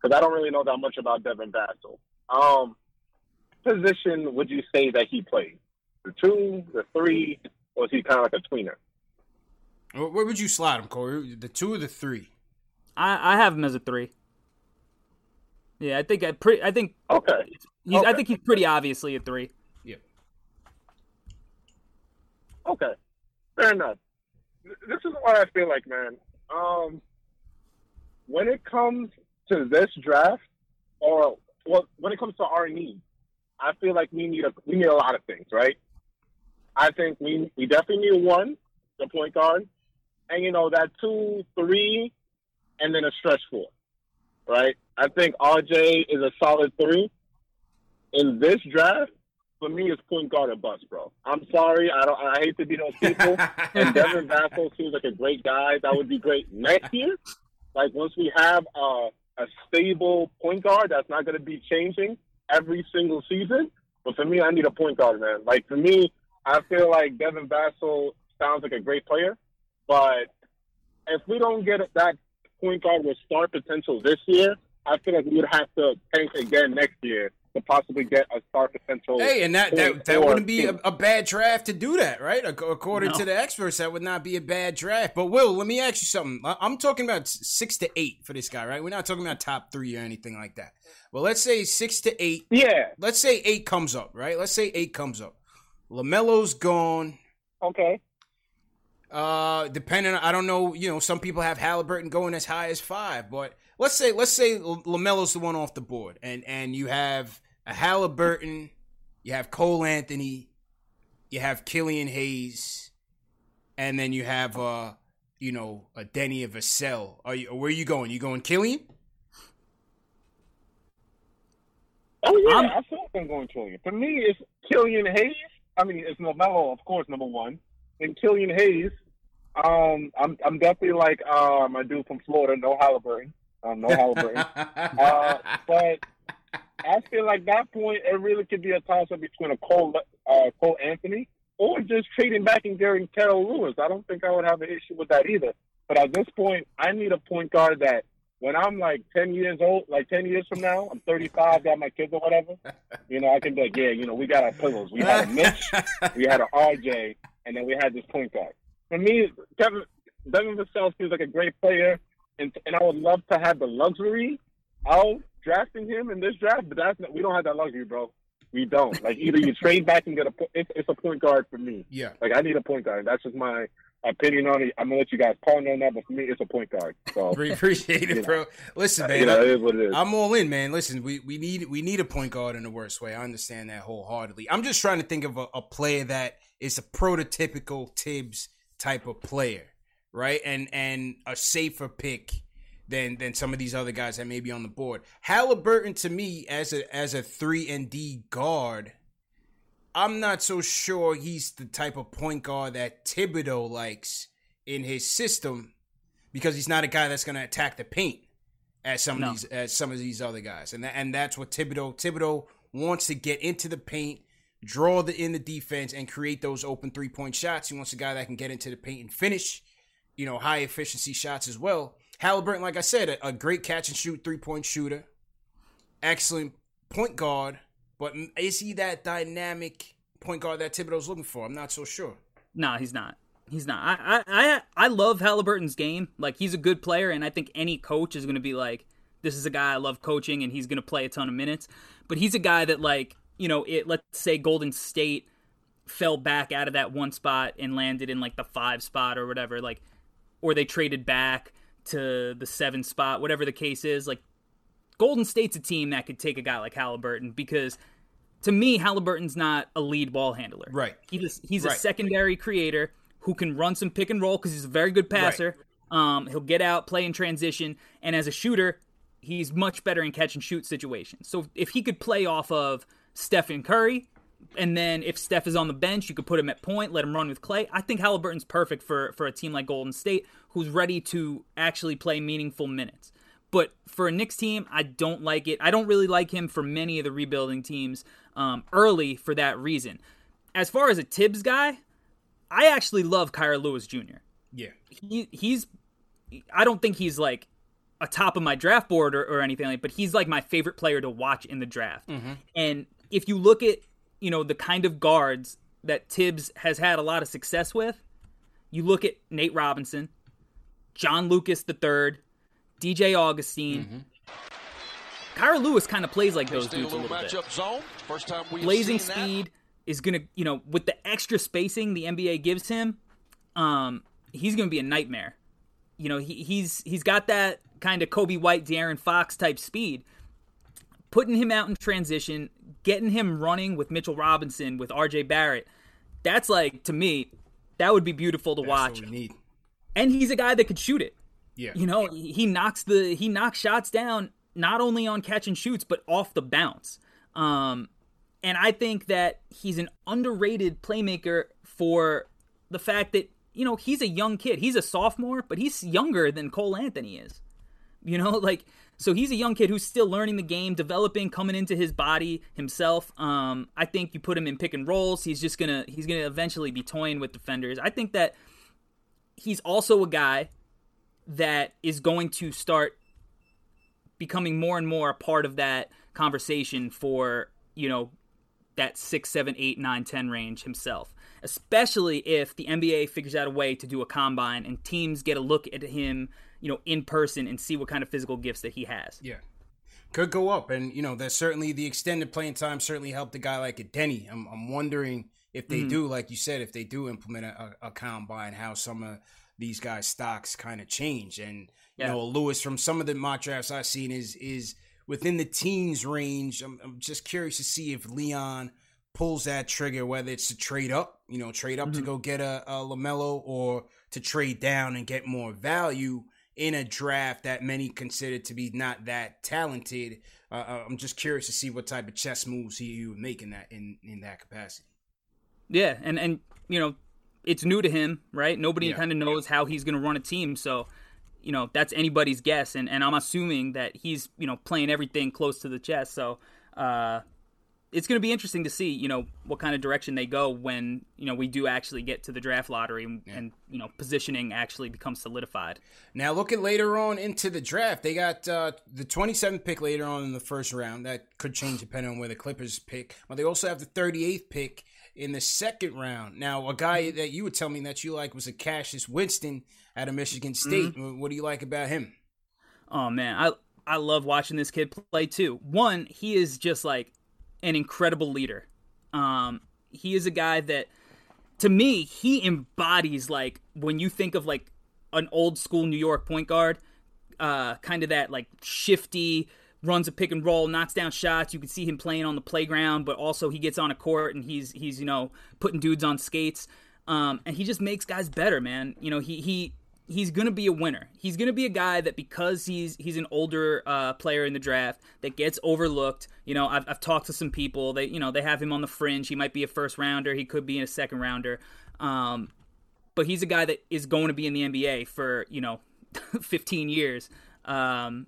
because I don't really know that much about Devin Vassell. Um, position would you say that he played? The two, the three, or is he kind of like a tweener?
Where would you slide him, Corey? The two or the three?
I, I have him as a three. Yeah, I think I pretty. I think
okay.
He's, okay. I think he's pretty obviously a three.
Yeah.
Okay, fair enough. This is what I feel like, man. Um, when it comes to this draft, or well, when it comes to our needs, I feel like we need a we need a lot of things, right? I think we we definitely need one, the point guard, and you know that two, three, and then a stretch four, right? I think RJ is a solid three. In this draft, for me, it's point guard or bust, bro. I'm sorry, I don't. I hate to be those people. and Devin Vassell seems like a great guy. That would be great next year. Like once we have a, a stable point guard that's not going to be changing every single season. But for me, I need a point guard, man. Like for me, I feel like Devin Vassell sounds like a great player, but if we don't get that point guard with star potential this year, I feel like we would have to tank again next year to possibly get a star potential.
Hey, and that that, that wouldn't be a, a, bad draft to do that, right? According no. to the experts, that would not be a bad draft. But Will, let me ask you something. I'm talking about six to eight for this guy, right? We're not talking about top three or anything like that. Well, let's say six to eight.
Yeah.
Let's say eight comes up, right? Let's say eight comes up. Lamelo's gone.
Okay.
Uh, depending, I don't know. You know, some people have Halliburton going as high as five, but let's say let's say Lamelo's the one off the board, and and you have a Halliburton, you have Cole Anthony, you have Killian Hayes, and then you have uh, you know, a Deni Vassell. Are you where are you going? You going Killian?
Oh yeah, I'm, I feel like I'm going Killian. For me, it's Killian Hayes. I mean, it's Lamelo, of course, number one, and Killian Hayes. Um, I'm I'm definitely like uh, my dude from Florida, no Halliburton, um, no Halliburton. uh, but I feel like that point it really could be a toss up between a Cole uh, Cole Anthony or just trading back and getting Kira Lewis. I don't think I would have an issue with that either. But at this point, I need a point guard that when I'm like 10 years old, like 10 years from now, I'm 35, got my kids or whatever, you know, I can be like, yeah, you know, we got our pillows. We had a Mitch, we had an RJ, and then we had this point guard. For me, Kevin, Devin Vassell feels like a great player, and, and I would love to have the luxury of drafting him in this draft, but that's not, we don't have that luxury, bro. We don't. Like either you trade back and get a, it's, it's a point guard for me.
Yeah.
Like I need a point guard. That's just my opinion on it. I'm gonna let you guys partner on that, but for me, it's a point guard. So
appreciate it, bro. Listen, man,
you know, it is what it is.
I'm all in, man. Listen, we, we need we need a point guard in the worst way. I understand that wholeheartedly. I'm just trying to think of a, a player that is a prototypical Thibs type of player, right? And and a safer pick than than some of these other guys that may be on the board. Halliburton to me as a as a three and D guard I'm not so sure he's the type of point guard that Thibodeau likes in his system because he's not a guy that's going to attack the paint as some no. of these as some of these other guys, and that, and that's what Thibodeau Thibodeau wants to get into the paint, draw the in the defense, and create those open three point shots. He wants a guy that can get into the paint and finish, you know, high efficiency shots as well. Halliburton, like I said, a, a great catch and shoot three point shooter, excellent point guard but is he that dynamic point guard that Thibodeau's looking for? I'm not so sure.
No, he's not. He's not. I, I I love Halliburton's game. Like he's a good player, and I think any coach is going to be like, this is a guy I love coaching, and he's going to play a ton of minutes. But he's a guy that like you know, it. Let's say Golden State fell back out of that one spot and landed in like the five spot or whatever. Like or they traded back to the seven spot, whatever the case is. Like Golden State's a team that could take a guy like Halliburton because to me, Halliburton's not a lead ball handler.
Right.
He's a, he's
Right.
a secondary creator who can run some pick and roll because he's a very good passer. Um, he'll get out, play in transition, and as a shooter, he's much better in catch and shoot situations. So if he could play off of Stephen Curry, and then if Steph is on the bench, you could put him at point, let him run with Klay. I think Halliburton's perfect for for a team like Golden State, who's ready to actually play meaningful minutes. But for a Knicks team, I don't like it. I don't really like him for many of the rebuilding teams um, early for that reason. As far as a Thibs guy, I actually love Kira Lewis Jr.
Yeah.
He, he's, I don't think he's like a top of my draft board or, or anything like, but he's like my favorite player to watch in the draft. And if you look at, you know, the kind of guards that Thibs has had a lot of success with, you look at Nate Robinson, John Lucas III, DJ Augustin. Kira Lewis kind of plays like those
Stay a
dudes a
little
little bit
zone. First time we've
blazing
seen
speed is gonna you know with the extra spacing the NBA gives him, um, he's gonna be a nightmare. You know he, he's he's got that kind of Coby White, De'Aaron Fox type speed. Putting him out in transition, getting him running with Mitchell Robinson, with RJ Barrett, that's like to me, that would be beautiful to
That's
watch.
what we need.
And he's a guy that could shoot it.
Yeah.
You know, he he knocks the he knocks shots down not only on catch and shoots but off the bounce. Um, and I think that he's an underrated playmaker for the fact that you know he's a young kid. He's a sophomore, but he's younger than Cole Anthony is. You know, like so he's a young kid who's still learning the game, developing, coming into his body himself. Um, I think you put him in pick and rolls, he's just gonna he's gonna eventually be toying with defenders. I think that he's also a guy that is going to start becoming more and more a part of that conversation for you know that six, seven, eight, nine, ten range himself. Especially if the NBA figures out a way to do a combine and teams get a look at him, you know, in person and see what kind of physical gifts that he has.
Yeah. Could go up. And, you know, that's certainly the extended playing time certainly helped a guy like a Deni. I'm, I'm wondering if they mm-hmm. do, like you said, if they do implement a, a combine, how some of these guys' stocks kind of change. And, you
Yeah.
know, Lewis, from some of the mock drafts I've seen, is is within the teens range. I'm, I'm just curious to see if Leon pulls that trigger, whether it's to trade up, you know, trade up to mm-hmm. go get a, a LaMelo or to trade down and get more value in a draft that many consider to be not that talented. Uh, uh, I'm just curious to see what type of chess moves he, he would make in that in, in that capacity.
Yeah, and and you know, it's new to him, right? Nobody
Yeah.
kind of knows how he's going to run a team, so you know that's anybody's guess. And and I'm assuming that he's you know playing everything close to the chest. So uh, it's going to be interesting to see you know what kind of direction they go when you know we do actually get to the draft lottery and, and you know positioning actually becomes solidified.
Now, looking later on into the draft, they got uh, the 27th pick later on in the first round. That could change depending on where the Clippers pick. But they also have the 38th pick in the second round. Now, a guy that you would tell me that you like was a Cassius Winston out of Michigan State. What do you like about him?
Oh man, I I love watching this kid play too. One, he is just like an incredible leader. Um, he is a guy that, to me, he embodies like when you think of like an old school New York point guard, uh, kind of that like shifty, runs a pick and roll, knocks down shots. You can see him playing on the playground, but also he gets on a court and he's he's you know putting dudes on skates. Um, and he just makes guys better, man. You know, he he he's gonna be a winner. He's gonna be a guy that because he's he's an older uh, player in the draft that gets overlooked. You know, I've, I've talked to some people. They you know they have him on the fringe. He might be a first rounder. He could be a second rounder. Um, but he's a guy that is going to be in the NBA for you know 15 years. Um,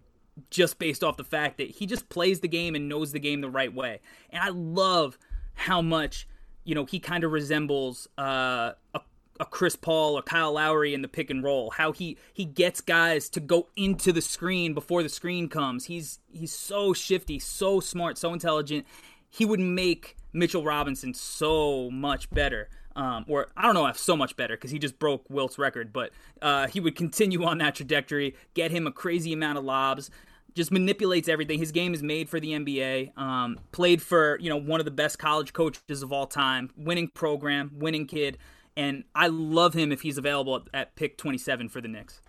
just based off the fact that he just plays the game and knows the game the right way. And I love how much, you know, he kind of resembles uh, a, a Chris Paul or Kyle Lowry in the pick and roll. How he he gets guys to go into the screen before the screen comes. He's he's so shifty, so smart, so intelligent. He would make Mitchell Robinson so much better. Um, or I don't know if so much better because he just broke Wilt's record, but uh, he would continue on that trajectory, get him a crazy amount of lobs, just manipulates everything. His game is made for the NBA. Um, played for you know one of the best college coaches of all time, winning program, winning kid. And I love him if he's available at, at pick 27 for the Knicks.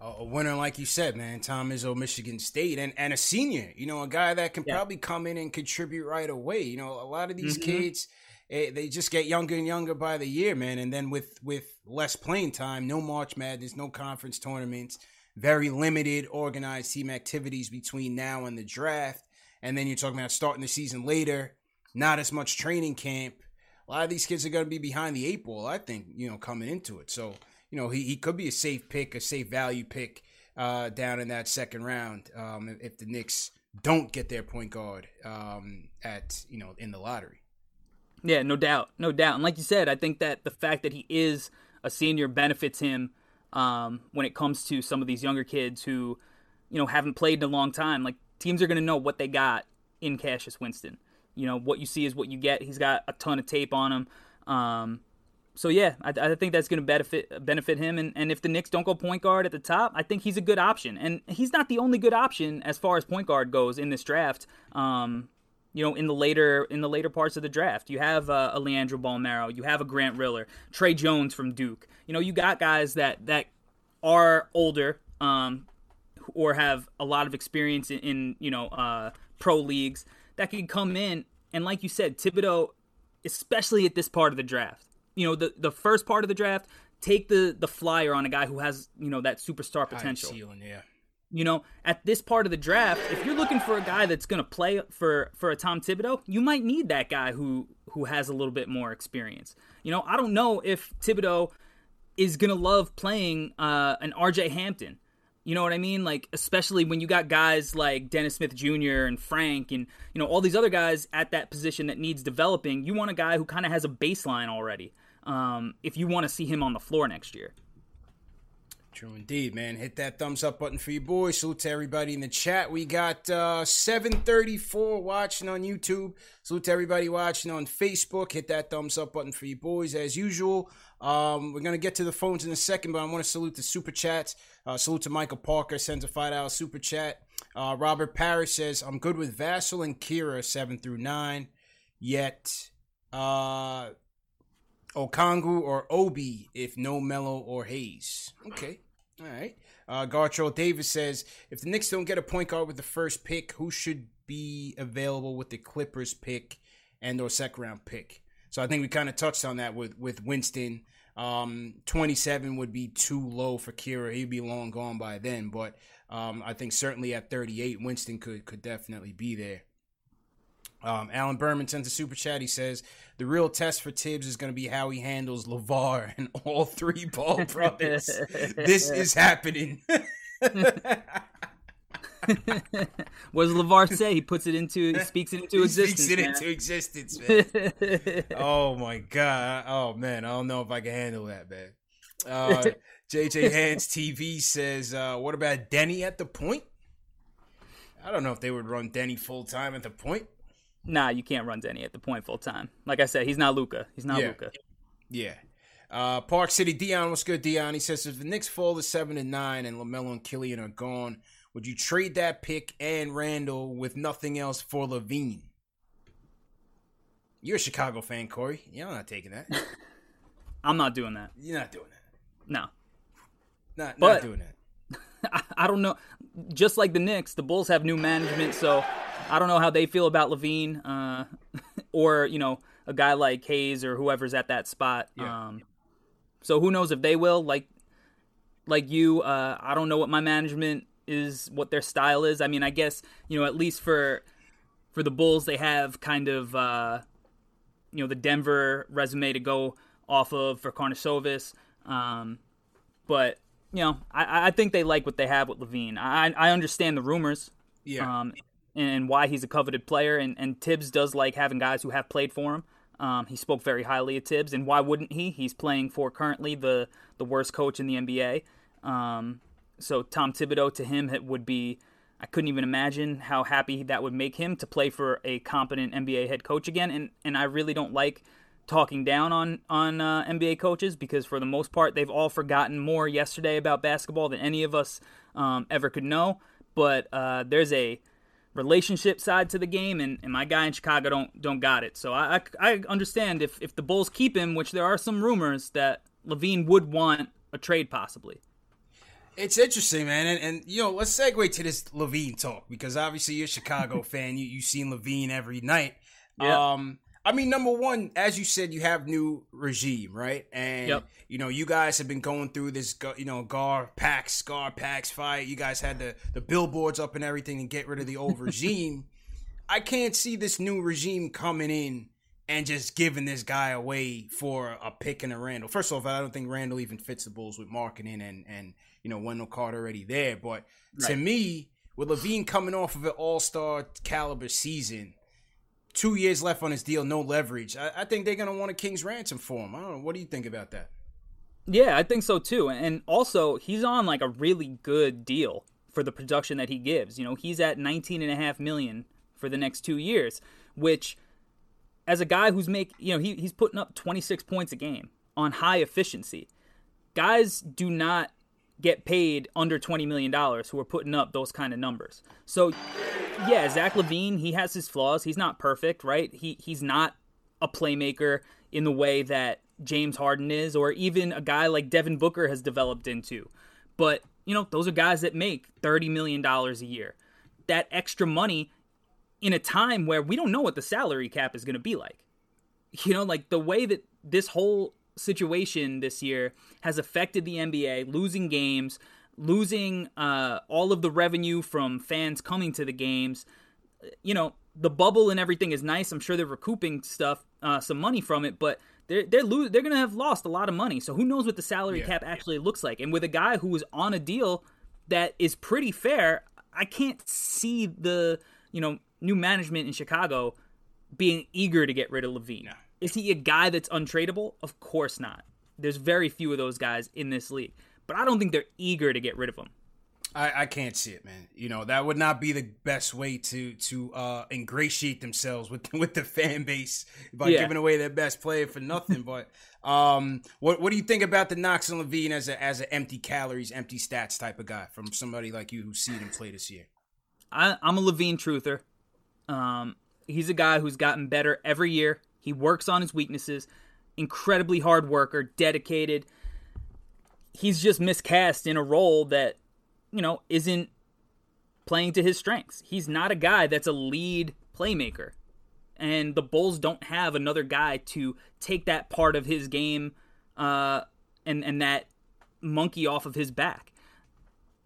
A winner, like you said, man, Tom Izzo, Michigan State, and, and a senior, you know, a guy that can yeah. probably come in and contribute right away. You know, a lot of these mm-hmm. kids, eh, they just get younger and younger by the year, man. And then with, with less playing time, no March Madness, no conference tournaments, very limited organized team activities between now and the draft. And then you're talking about starting the season later, not as much training camp. A lot of these kids are going to be behind the eight ball, I think, you know, coming into it. So, you know, he, he could be a safe pick, a safe value pick uh, down in that second round um, if the Knicks don't get their point guard um, at, you know, in the lottery.
Yeah, no doubt. No doubt. And like you said, I think that the fact that he is a senior benefits him um, when it comes to some of these younger kids who, you know, haven't played in a long time. Like, teams are going to know what they got in Cassius Winston. You know, what you see is what you get. He's got a ton of tape on him. Um, so yeah, I, I think that's going to benefit benefit him. And, and if the Knicks don't go point guard at the top, I think he's a good option. And he's not the only good option as far as point guard goes in this draft. Um, you know, in the later in the later parts of the draft, you have uh, a Leandro Bolmaro, you have a Grant Riller, Tre Jones from Duke. You know, you got guys that that are older um, or have a lot of experience in, in you know uh, pro leagues that can come in. And like you said, Thibodeau, especially at this part of the draft you know the the first part of the draft, take the the flyer on a guy who has you know that superstar potential.
Ceiling, yeah.
You know, at this part of the draft, if you're looking for a guy that's going to play for for a Tom Thibodeau, you might need that guy who who has a little bit more experience. You know, I don't know if Thibodeau is going to love playing uh, an RJ Hampton. You know what I mean? Like, especially when you got guys like Dennis Smith Jr. and Frank and, you know, all these other guys at that position that needs developing. You want a guy who kind of has a baseline already um, if you want to see him on the floor next year.
True indeed, man. Hit that thumbs up button for you boys. Salute to everybody in the chat. We got uh, 734 watching on YouTube. Salute to everybody watching on Facebook. Hit that thumbs up button for you boys as usual. Um, we're gonna get to the phones in a second, but I want to salute the super chats. Uh, salute to Michael Parker sends a five dollar super chat. Uh, Robert Parrish says I'm good with Vassell and Kira seven through nine. Yet uh, Okongwu or Obi if no Melo or Hayes. Okay. All right. Uh, Gartrell Davis says if the Knicks don't get a point guard with the first pick, who should be available with the Clippers pick and or second round pick? So I think we kind of touched on that with with Winston. Um, 27 would be too low for Kira. He'd be long gone by then. But um, I think certainly at 38, Winston could could definitely be there. Um, Alan Berman sends a super chat. He says the real test for Thibs is going to be how he handles LaVar and all three Ball brothers. this is happening.
what does LaVar say? He puts it into, he speaks it into he existence.
Speaks it
man.
into existence, man. oh my god. Oh man, I don't know if I can handle that, man. Uh, JJ Hands TV says, uh, "What about Deni at the point?" I don't know if they would run Deni full time at the point
nah, you can't run Deni at the point full time. Like I said, he's not Luka. He's not
yeah.
Luka.
Yeah. Uh, Park City Dion, what's good, Dion? He says if the Knicks fall to seven and nine and Lamelo and Killian are gone, would you trade that pick and Randall with nothing else for LaVine? You're a Chicago fan, Corey. Yeah, I'm not taking that.
I'm not doing that.
You're not doing that.
No.
Not, not doing that.
I, I don't know. Just like the Knicks, the Bulls have new management, so I don't know how they feel about LaVine uh, or you know a guy like Hayes or whoever's at that spot. Yeah. Um, so who knows if they will? Like, like you, uh, I don't know what my management is, what their style is. I mean, I guess you know at least for for the Bulls, they have kind of uh, you know the Denver resume to go off of for Karnisovas. Um, but you know, I, I think they like what they have with LaVine. I I understand the rumors.
Yeah.
Um, and why he's a coveted player. And, and Thibs does like having guys who have played for him. Um, he spoke very highly of Thibs, and why wouldn't he? He's playing for currently the the worst coach in the NBA. Um, so Tom Thibodeau to him it would be. I couldn't even imagine how happy that would make him to play for a competent NBA head coach again. And and I really don't like talking down on on uh, NBA coaches because for the most part they've all forgotten more yesterday about basketball than any of us um, ever could know. But uh, there's a relationship side to the game, and, and my guy in Chicago don't don't got it. So I, I, I understand if if the Bulls keep him, which there are some rumors that LaVine would want a trade possibly.
It's interesting, man, and, and you know, let's segue to this LaVine talk because obviously you're a Chicago fan. You you've seen LaVine every night.
Yeah.
Um, I mean, number one, as you said, you have new regime, right? And
Yep.
you know, you guys have been going through this, you know, Gar Pax, Scar Pax fight. You guys had the the billboards up and everything to get rid of the old regime. I can't see this new regime coming in and just giving this guy away for a pick and a Randall. First off, I don't think Randall even fits the Bulls with marketing and and you know Wendell Carter already there. But to me, with LaVine coming off of an All Star caliber season, two years left on his deal, no leverage. I, I think they're gonna want a king's ransom for him. I don't know. What do you think about that?
Yeah, I think so too. And also, he's on like a really good deal for the production that he gives. You know, he's at 19 and a half million for the next 2 years, which as a guy who's make, you know, he, he's putting up 26 points a game on high efficiency. Guys do not get paid under 20 million dollars who are putting up those kind of numbers. So, yeah, Zach LaVine, he has his flaws. He's not perfect, right? He he's not a playmaker in the way that James Harden is, or even a guy like Devin Booker has developed into. But, you know, those are guys that make $30 million a year. That extra money in a time where we don't know what the salary cap is going to be like. You know, like the way that this whole situation this year has affected the NBA, losing games, losing uh, all of the revenue from fans coming to the games. You know, the bubble and everything is nice. I'm sure they're recouping stuff, uh, some money from it, but they're they're lo- they're gonna have lost a lot of money. So who knows what the salary
Yeah.
cap actually looks like? And with a guy who is on a deal that is pretty fair, I can't see the you know new management in Chicago being eager to get rid of LaVine. Is he a guy that's untradeable? Of course not. There's very few of those guys in this league, but I don't think they're eager to get rid of him.
I, I can't see it, man. You know that would not be the best way to to uh, ingratiate themselves with with the fan base by
Yeah.
giving away their best player for nothing. but um, what what do you think about the Knox and LaVine as a as an empty calories, empty stats type of guy from somebody like you who's seen him play this year?
I, I'm a LaVine truther. Um, he's a guy who's gotten better every year. He works on his weaknesses. Incredibly hard worker, dedicated. He's just miscast in a role that, you know, isn't playing to his strengths. He's not a guy that's a lead playmaker. And the Bulls don't have another guy to take that part of his game uh, and, and that monkey off of his back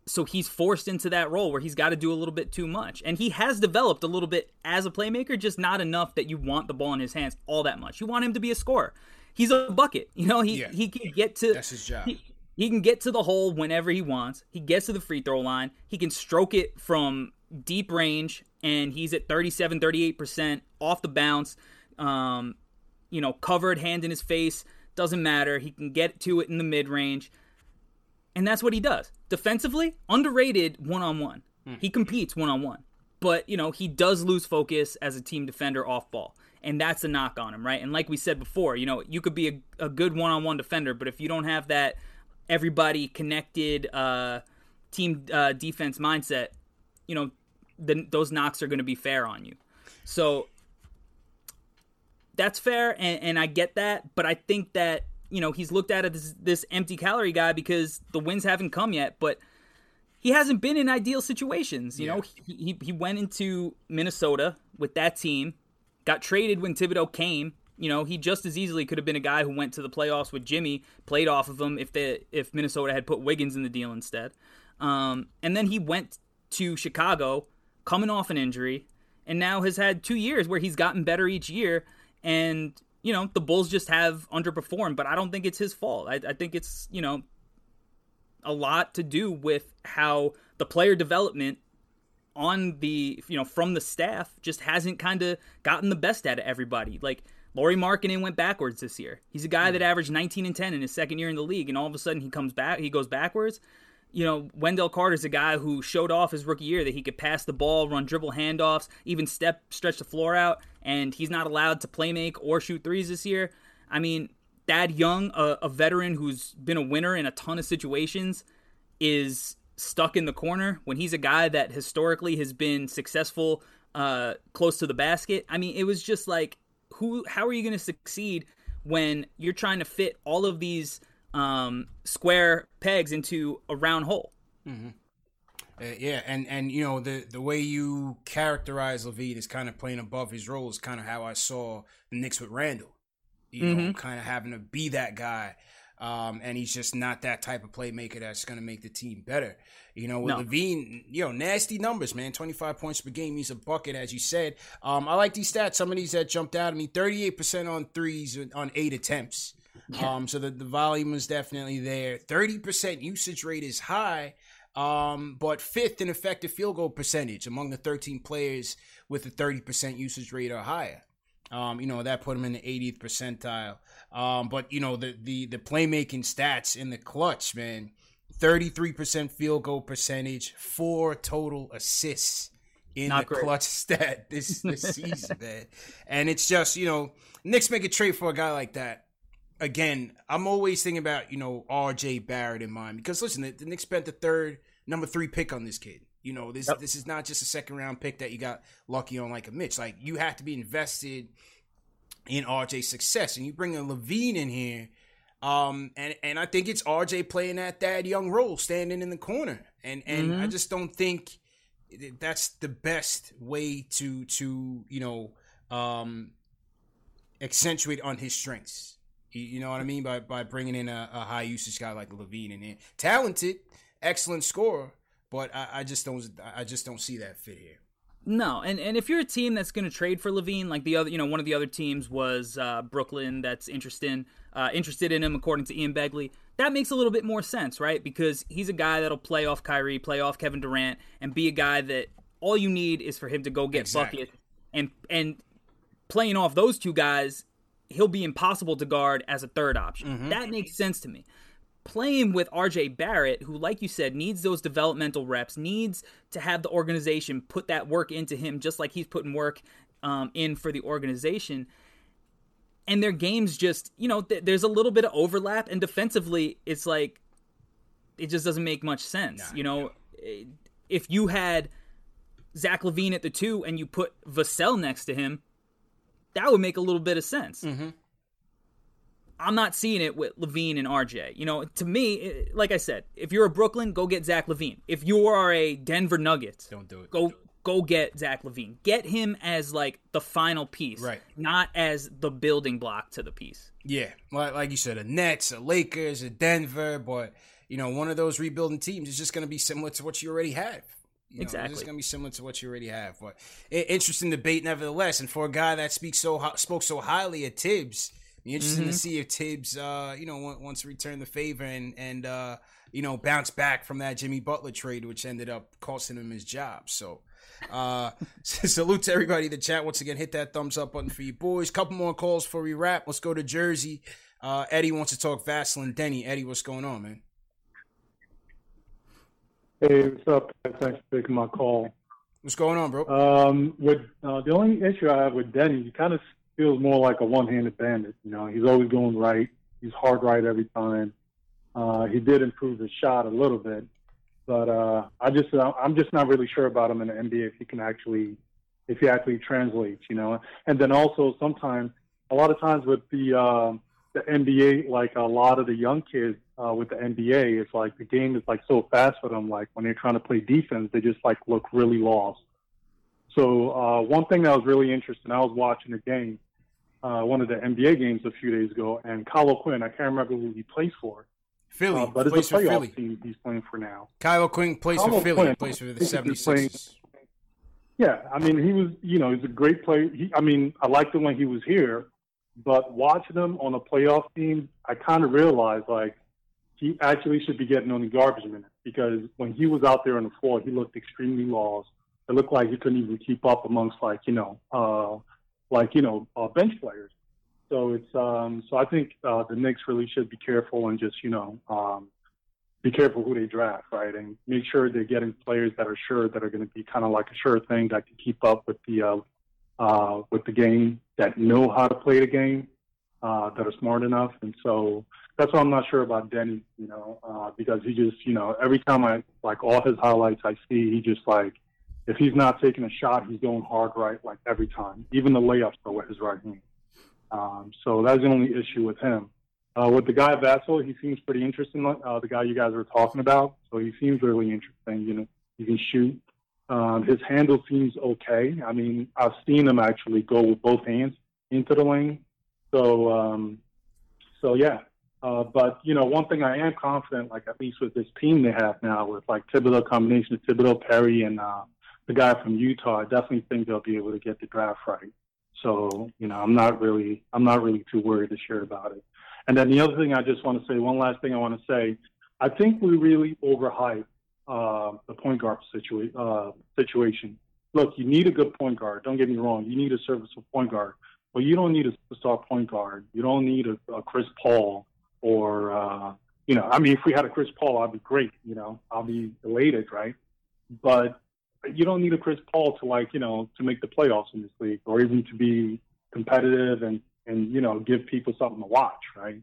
so he's forced into that role where he's got to do a little bit too much. And he has developed a little bit as a playmaker, just not enough that you want the ball in his hands all that much. You want him to be a scorer. He's a bucket. You know, he
Yeah.
he can get to
That's his job.
He, he can get to the hole whenever he wants. He gets to the free throw line. He can stroke it from deep range and he's at 37 38% off the bounce. Um, you know, covered hand in his face, doesn't matter. He can get to it in the mid range. And that's what he does. Defensively, underrated one on one. He competes one on one. But, you know, he does lose focus as a team defender off ball. And that's a knock on him, right? And like we said before, you know, you could be a, a good one on one defender, but if you don't have that everybody connected uh, team uh, defense mindset, you know, then those knocks are going to be fair on you. So that's fair, and, and I get that, but I think that you know he's looked at as this, this empty calorie guy because the wins haven't come yet, but he hasn't been in ideal situations. You know, he, he he went into Minnesota with that team, got traded when Thibodeau came. You know, he just as easily could have been a guy who went to the playoffs with Jimmy, played off of him if the if Minnesota had put Wiggins in the deal instead. Um, and then he went to Chicago, coming off an injury, and now has had two years where he's gotten better each year. And you know, the Bulls just have underperformed, but I don't think it's his fault. I, I think it's you know a lot to do with how the player development on the you know from the staff just hasn't kind of gotten the best out of everybody. Like Lauri Markkanen went backwards this year. He's a guy hmm. that averaged 19 and 10 in his second year in the league, and all of a sudden he comes back, he goes backwards. You know, Wendell Carter's a guy who showed off his rookie year that he could pass the ball, run dribble handoffs, even step stretch the floor out, and he's not allowed to play make or shoot threes this year. I mean, Thad Young, a, a veteran who's been a winner in a ton of situations, is stuck in the corner, when he's a guy that historically has been successful uh, close to the basket. I mean, it was just like, who? How are you going to succeed when you're trying to fit all of these um, square pegs into a round hole?
Mm-hmm. Uh, yeah, and and you know the the way you characterize LaVine is kind of playing above his role is kind of how I saw the Knicks with Randall. You mm-hmm. know, kind of having to be that guy. Um, and he's just not that type of playmaker that's going to make the team better. You know, with no. LaVine, you know, nasty numbers, man. 25 points per game. He's a bucket, as you said. Um, I like these stats. Some of these that jumped out at me 38% on threes on eight attempts. Um, so the, the volume is definitely there. 30% usage rate is high, um, but fifth in effective field goal percentage among the 13 players with a 30% usage rate or higher. Um, you know that put him in the 80th percentile. Um, but you know the the the playmaking stats in the clutch, man. 33% field goal percentage, four total assists in Not the great. clutch stat this this season, man. And it's just you know Knicks make a trade for a guy like that. Again, I'm always thinking about you know R.J. Barrett in mind because listen, the, the Knicks spent the third number three pick on this kid. You know, this yep. this is not just a second round pick that you got lucky on like a Mitch. Like you have to be invested in RJ's success. And you bring a LaVine in here, um, and and I think it's RJ playing that that young role, standing in the corner. And and mm-hmm. I just don't think that's the best way to to you know um, accentuate on his strengths. You know what I mean by by bringing in a, a high usage guy like LaVine in here, talented, excellent scorer, but I, I just don't I just don't see that fit here.
No, and, and if you're a team that's going to trade for LaVine, like the other, you know, one of the other teams was uh, Brooklyn that's interested uh, interested in him, according to Ian Begley. That makes a little bit more sense, right? Because he's a guy that'll play off Kyrie, play off Kevin Durant, and be a guy that all you need is for him to go get exactly. buckets. And and playing off those two guys, he'll be impossible to guard as a third option. Mm-hmm. That makes sense to me playing with RJ Barrett, who, like you said, needs those developmental reps, needs to have the organization put that work into him, just like he's putting work um, in for the organization. And their games just, you know, th- there's a little bit of overlap, and defensively, it's like it just doesn't make much sense. Nah, you know, no. if you had Zach LaVine at the two and you put Vassell next to him, that would make a little bit of sense. Mm-hmm. I'm not seeing it with LaVine and RJ. You know, to me, like I said, if you're a Brooklyn, go get Zach LaVine. If you are a Denver Nuggets,
don't do it.
Go
do it.
go get Zach LaVine. Get him as like the final piece,
right?
Not as the building block to the piece.
Yeah, like like you said, a Nets, a Lakers, a Denver, but you know, one of those rebuilding teams is just going to be similar to what you already have. You know,
exactly.
It's going to be similar to what you already have. But interesting debate, nevertheless. And for a guy that speaks so spoke so highly of Thibs, be interesting mm-hmm. to see if Thibs, uh, you know, wants to return the favor and and uh, you know bounce back from that Jimmy Butler trade, which ended up costing him his job. So, uh, salute to everybody in the chat. Once again, hit that thumbs up button for you boys. Couple more calls for we wrap. Let's go to Jersey. Uh, Eddie wants to talk Vassell and Deni. Eddie, what's going on, man?
Hey, what's up? Thanks for taking my call.
What's going on, bro?
Um, with uh, the only issue I have with Deni, he kind of feels more like a one-handed bandit. You know, he's always going right. He's hard right every time. Uh, he did improve his shot a little bit, but uh, I just uh, I'm just not really sure about him in the NBA if he can actually if he actually translates. You know, and then also sometimes a lot of times with the uh, the NBA, like a lot of the young kids uh, with the NBA, it's like the game is like so fast for them. Like when they're trying to play defense, they just like look really lost. So uh, one thing that was really interesting, I was watching a game, uh, one of the NBA games a few days ago, and Kyle Quinn. I can't remember who he plays for.
Philly,
uh, but
it's
a playoff team he's playing for now.
Kyle Quinn plays Kyle for Philly, O'Quinn, plays for the 76ers.
Yeah, I mean, he was, you know, he's a great player. He, I mean, I liked him when he was here, but watching him on a playoff team, I kind of realized, like, he actually should be getting only garbage minutes because when he was out there on the floor, he looked extremely lost it looked like he couldn't even keep up amongst like you know uh, like you know uh, bench players. So it's um, so I think uh, the Knicks really should be careful and just you know um, be careful who they draft, right, and make sure they're getting players that are sure that are going to be kind of like a sure thing that can keep up with the uh, uh, with the game, that know how to play the game, uh, that are smart enough. And so that's why I'm not sure about Deni, you know, uh, because he just, you know, every time I like all his highlights I see, he just like if he's not taking a shot, he's going hard right like every time. Even the layups are with his right hand. Um, so that's the only issue with him. Uh, with the guy Vassell, he seems pretty interesting. Uh, the guy you guys were talking about, so he seems really interesting. You know, he can shoot. Um, his handle seems okay. I mean, I've seen him actually go with both hands into the lane. So, um, so yeah. Uh, but you know, one thing I am confident, like at least with this team they have now, with like Thibodeau combination of Thibodeau, Perry, and uh, the guy from Utah, I definitely think they'll be able to get the draft right. So, you know, I'm not really, I'm not really too worried this year about it. And then the other thing I just want to say, one last thing I want to say, I think we really overhype uh, the point guard situa- uh, situation. Look, you need a good point guard. Don't get me wrong. You need a serviceable point guard, but you don't need a superstar point guard. You don't need a, a Chris Paul or, uh, you know, I mean, if we had a Chris Paul, I'd be great. You know, I'll be elated, right? But you don't need a Chris Paul to like you know to make the playoffs in this league or even to be competitive and and you know give people something to watch, right?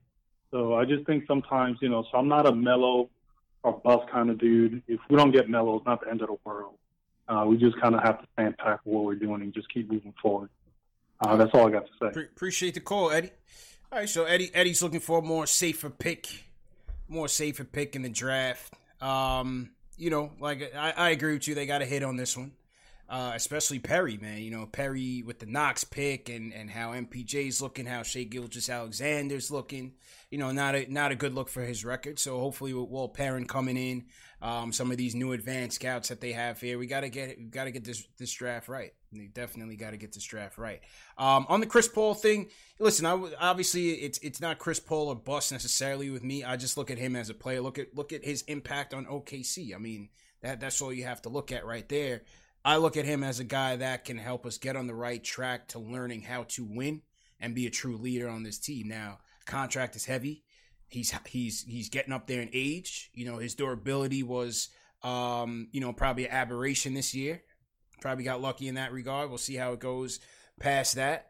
So I just think sometimes you know so I'm not a Melo or bust kind of dude. If we don't get Melo, it's not the end of the world. Uh, we just kind of have to stand what we're doing and just keep moving forward. Uh, that's all I got to say.
Pre- appreciate the call, Eddie. All right, so Eddie Eddie's looking for a more safer pick, more safer pick in the draft. Um, you know, like I, I agree with you. They got a hit on this one, uh, especially Perry, man. You know, Perry with the Knox pick and and how MPJ's looking, how Shai Gilgeous-Alexander's looking. You know, not a not a good look for his record. So hopefully, with Walt Perrin coming in, um, some of these new advanced scouts that they have here, we gotta get we gotta get this this draft right. We definitely got to get this draft right. Um, on the Chris Paul thing, listen, I, obviously it's it's not Chris Paul or bust necessarily with me. I just look at him as a player. Look at look at his impact on OKC. I mean, that that's all you have to look at right there. I look at him as a guy that can help us get on the right track to learning how to win and be a true leader on this team. Now, contract is heavy. He's he's he's getting up there in age. You know, his durability was um, you know, probably an aberration this year. Probably got lucky in that regard. We'll see how it goes past that.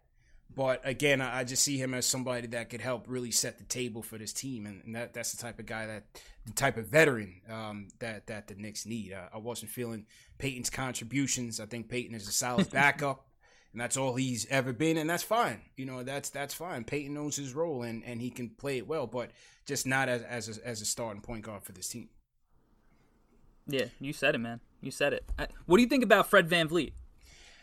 But again, I just see him as somebody that could help really set the table for this team, and, that that's the type of guy that the type of veteran um, that that the Knicks need. Uh, I wasn't feeling Payton's contributions. I think Payton is a solid backup, and that's all he's ever been, and that's fine. You know, that's that's fine. Payton knows his role, and, and he can play it well, but just not as as a, as a starting point guard for this team.
Yeah, you said it, man. You said it. What do you think about Fred Van VanVleet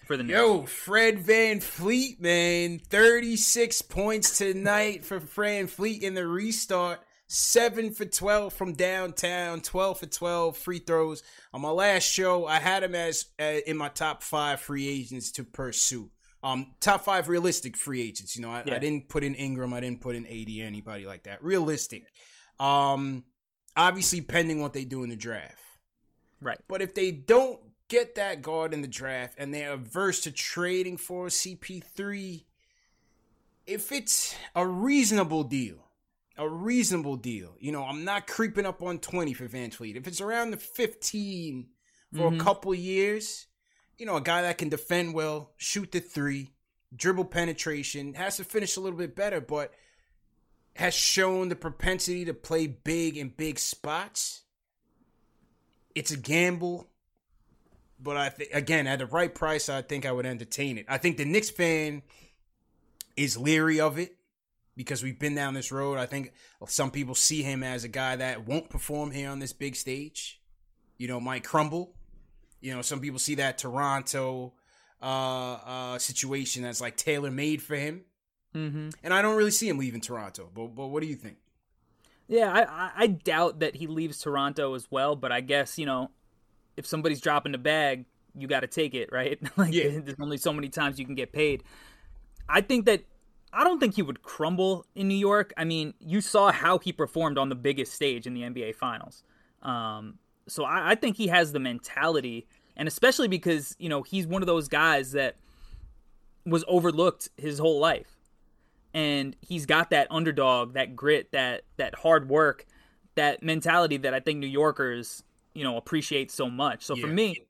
for the Knicks?
Yo, Fred Van VanVleet, man. 36 points tonight for Fred VanVleet in the restart. 7 for 12 from downtown, 12 for 12 free throws. On my last show, I had him as uh, in my top 5 free agents to pursue. Um, top 5 realistic free agents, you know. I, yeah. I didn't put in Ingram, I didn't put in AD anybody like that. Realistic. Um, obviously pending what they do in the draft.
Right.
But if they don't get that guard in the draft and they're averse to trading for CP3, if it's a reasonable deal, a reasonable deal, you know, I'm not creeping up on 20 for VanVleet. If it's around the 15 for mm-hmm. a couple years, you know, a guy that can defend well, shoot the three, dribble penetration, has to finish a little bit better, but has shown the propensity to play big in big spots it's a gamble, but I think again at the right price, I think I would entertain it. I think the Knicks fan is leery of it because we've been down this road. I think some people see him as a guy that won't perform here on this big stage. You know, might crumble. You know, some people see that Toronto uh, uh, situation as like tailor made for him. Mm-hmm. And I don't really see him leaving Toronto. But but what do you think?
Yeah, I, I doubt that he leaves Toronto as well, but I guess, you know, if somebody's dropping the bag, you got to take it, right? like, yeah. there's only so many times you can get paid. I think that I don't think he would crumble in New York. I mean, you saw how he performed on the biggest stage in the NBA Finals. Um, so I, I think he has the mentality, and especially because you know he's one of those guys that was overlooked his whole life and he's got that underdog, that grit, that that hard work, that mentality that I think New Yorkers, you know, appreciate so much. So yeah. for me,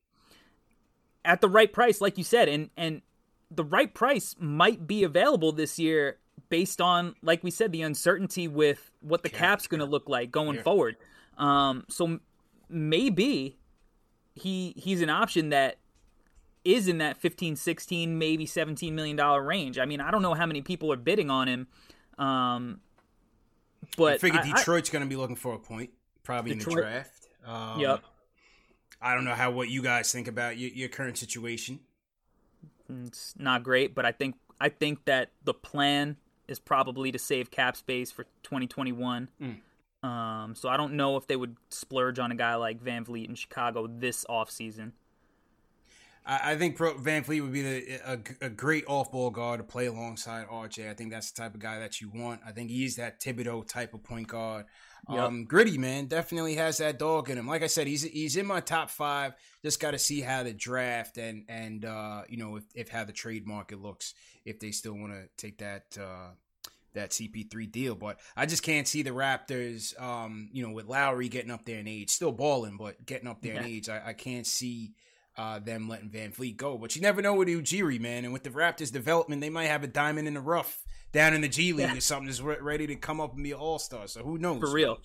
at the right price, like you said, and and the right price might be available this year based on, like we said, the uncertainty with what the cap's going to look like going forward. Um, so maybe he he's an option that is in that 15, 16, maybe 17 million dollar range. I mean, I don't know how many people are bidding on him. Um, but
I figure
I-
Detroit's going to be looking for a point, probably in the draft. Um,
Yep.
I don't know how what you guys think about your, your current situation.
it's not great, but I think I think that the plan is probably to save cap space for 2021. Um, so I don't know if they would splurge on a guy like VanVleet in Chicago this offseason.
I, I think Pro, VanVleet would be the, a, a great off-ball guard to play alongside RJ. I think that's the type of guy that you want. I think he's that Thibodeau type of point guard. Um, gritty man, definitely has that dog in him. Like I said, he's he's in my top five. Just got to see how the draft and and uh, you know if, if how the trade market looks if they still want to take that. Uh, that CP3 deal, but I just can't see the Raptors, um, you know, with Lowry getting up there in age, still balling, but getting up there in age. I, I can't see uh, them letting VanVleet go. But you never know with Ujiri, man. And with the Raptors development, they might have a diamond in the rough down in the G League or something that's re- ready to come up and be an all star. So who knows?
For real.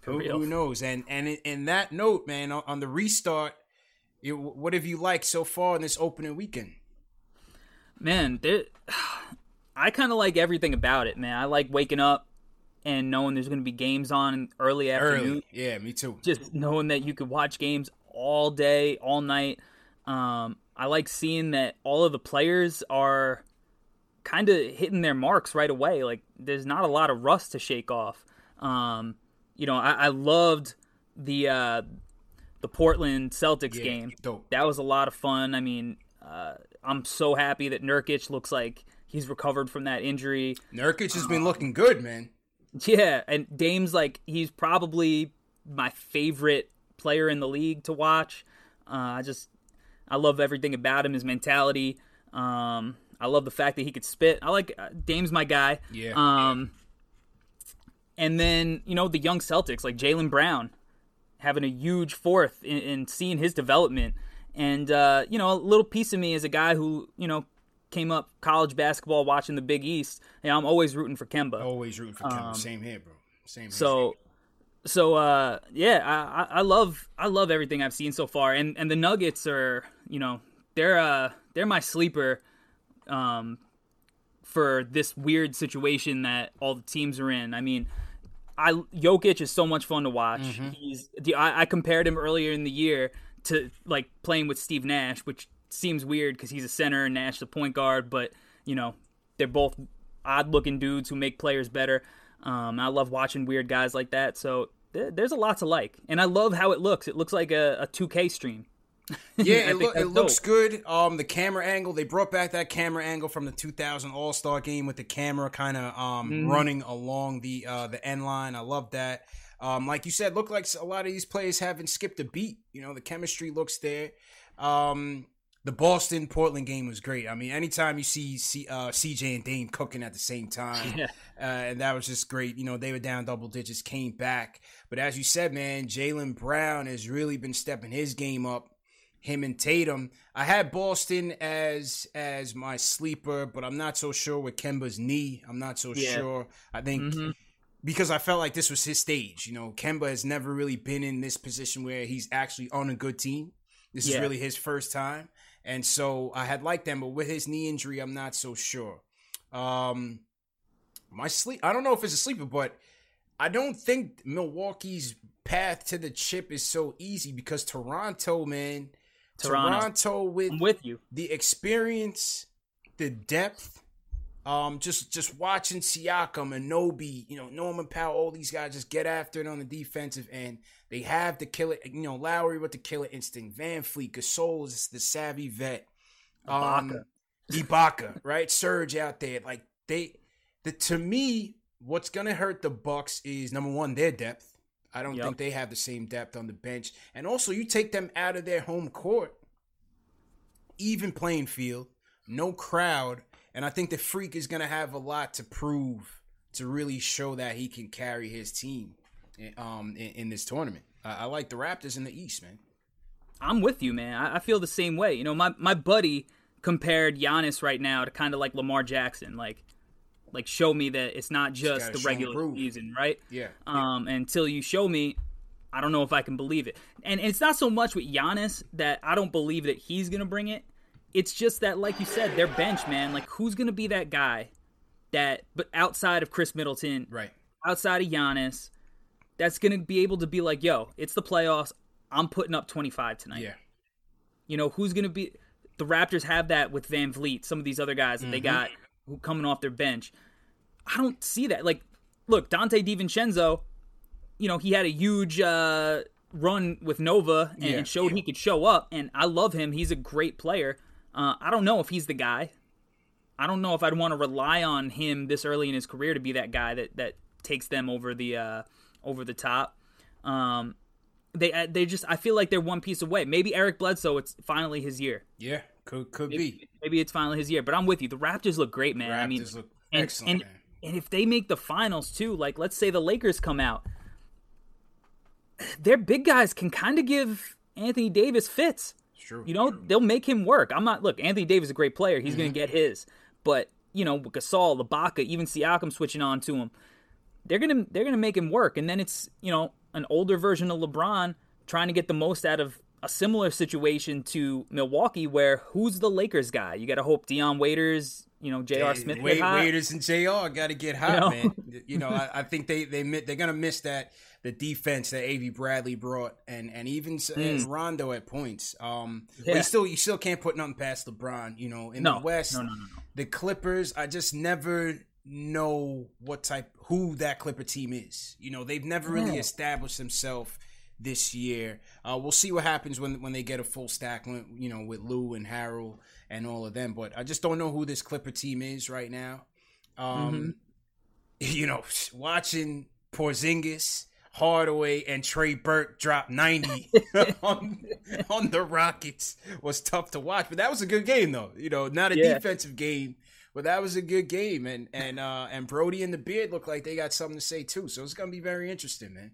For
Who,
real.
who knows? And and in, that note, man, on, on the restart, you, what have you liked so far in this opening weekend?
Man, there, I kind of like everything about it, man. I like waking up and knowing there's going to be games on early afternoon.
Early, yeah, me too.
just knowing that you could watch games all day, all night. Um, I like seeing that all of the players are kind of hitting their marks right away. Like there's not a lot of rust to shake off. Um, you know, I, I loved the uh, the Portland Celtics
Yeah,
game.
dope.
That was a lot of fun. I mean, uh, I'm so happy that Nurkic looks like he's recovered from that injury.
Nurkic has been looking good, man.
Yeah, and Dame's like he's probably my favorite player in the league to watch. Uh, I just I love everything about him, his mentality. Um, I love the fact that he could spit. I like uh, Dame's my guy.
Yeah.
Um, and then you know the young Celtics like Jaylen Brown having a huge fourth in, in seeing his development, and uh, you know a little piece of me as a guy who you know came up college basketball watching the Big East. You know, I'm always rooting for Kemba.
Always rooting for Kemba. Same here, bro. Same. Here.
Um, So, so uh, yeah, I, I- love I love everything I've seen so far, and and the Nuggets are you know they're uh they're my sleeper, um, for this weird situation that all the teams are in. I mean. I Jokic is so much fun to watch. He's the I, I compared him earlier in the year to like playing with Steve Nash, which seems weird because he's a center and Nash the point guard, but you know they're both odd looking dudes who make players better. Um, I love watching weird guys like that. So there, there's a lot to like, and I love how it looks. It looks like a, a 2K stream.
Yeah, it,
that's
it looks good. Um, the camera angle they brought back that camera angle from the 2000 All Star game with the camera kind of um
Mm-hmm.
running along the uh the end line. I love that. Um, like you said, look like a lot of these players haven't skipped a beat. You know, the chemistry looks there. Um, the Boston Portland game was great. I mean, anytime you see C, uh, CJ and Dame cooking at the same time,
Yeah.
uh, and that was just great. You know, they were down double digits, came back. But as you said, man, Jaylen Brown has really been stepping his game up. Him and Tatum. I had Boston as as my sleeper, but I'm not so sure with Kemba's knee. I'm not so
Yeah.
sure. I think because I felt like this was his stage. You know, Kemba has never really been in this position where he's actually on a good team. This is really his first time. And so I had liked them, but with his knee injury, I'm not so sure. Um my sleep I don't know if it's a sleeper, but I don't think Milwaukee's path to the chip is so easy because Toronto, man,
Toronto.
Toronto with
I'm with you.
the experience, the depth, um, just just watching Siakam and Nobi, you know, Norman Powell, all these guys just get after it on the defensive end. They have the killer, you know, Lowry with the killer instinct, VanVleet, Gasol is the savvy vet, um, Ibaka, right? Serge out there, like they, the to me, what's gonna hurt the Bucks is number one, their depth. I don't
Yep.
think they have the same depth on the bench, and also you take them out of their home court even playing field, no crowd, and I think the freak is gonna have a lot to prove to really show that he can carry his team um, in, in this tournament. I, I like the Raptors in the East, man.
I'm with you, man. I, I feel the same way. You know, my my buddy compared Giannis right now to kind of like Lamar Jackson. Like Like show me that it's not just the regular season, right?
Yeah.
Um, until you show me, I don't know if I can believe it. And it's not so much with Giannis that I don't believe that he's gonna bring it. It's just that, like you said, their bench, man. Like who's gonna be that guy that, but outside of Khris Middleton,
Right.
outside of Giannis, that's gonna be able to be like, yo, it's the playoffs. I'm putting up 25 tonight.
Yeah.
You know, who's going to be. The Raptors have that with VanVleet, some of these other guys that they got who coming off their bench. I don't see that. Like, look, Donte DiVincenzo, you know, he had a huge uh, run with Nova and,
Yeah.
and showed he could show up, and I love him. He's a great player. Uh, I don't know if he's the guy. I don't know if I'd want to rely on him this early in his career to be that guy that, that takes them over the uh, over the top. Um, they uh, they just I feel like they're one piece away. Maybe Eric Bledsoe, it's finally his year.
Yeah. Could could be.
Maybe it's finally his year. But I'm with you. The Raptors look great, man. I mean,
Raptors look
and,
excellent,
and,
man.
and if they make the finals too, like let's say the Lakers come out, their big guys can kind of give Anthony Davis fits.
It's true.
You know, they'll make him work. I'm not look. Anthony Davis is a great player. He's going to mm-hmm. get his. But you know, with Gasol, Ibaka, even Siakam switching on to him, they're gonna they're gonna make him work. And then it's you know an older version of LeBron trying to get the most out of a similar situation to Milwaukee, where who's the Lakers guy? You got to hope Dion Waiters, you know, J.R. Smith
Wait. Waiters and Jr. got to get hot,
know?
man. You know, I, I think they they they're gonna miss that the defense that Av Bradley brought, and and even s- and Rondo at points. Um, but
Hmm. Yeah.
you still you still can't put nothing past LeBron. You know, in
No.
the West,
No, no,
the Clippers. I just never know what type who that Clipper team is. You know, they've never really established themselves this year. Uh, we'll see what happens when when they get a full stack. when- You know, with Lou and Harrell and all of them. But I just don't know who this Clipper team is right now. Um, You know, watching Porzingis. Hardaway and Trey Burke drop 90 on, on the Rockets was tough to watch, but that was a good game though. You know, not a
Yeah.
defensive game, but that was a good game. And and uh and Brodie and the Beard look like they got something to say too. So it's gonna be very interesting, man.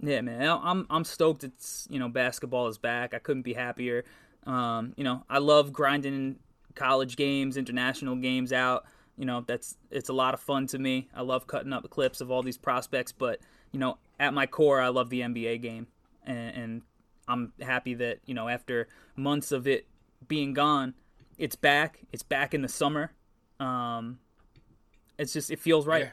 Yeah, man, I'm I'm stoked. It's you know basketball is back. I couldn't be happier. Um, you know, I love grinding college games, international games out. You know, that's it's a lot of fun to me. I love cutting up clips of all these prospects, but you know, at my core, I love the NBA game, and, and I'm happy that you know after months of it being gone, it's back. It's back in the summer. Um, it's just it feels right.
Yeah.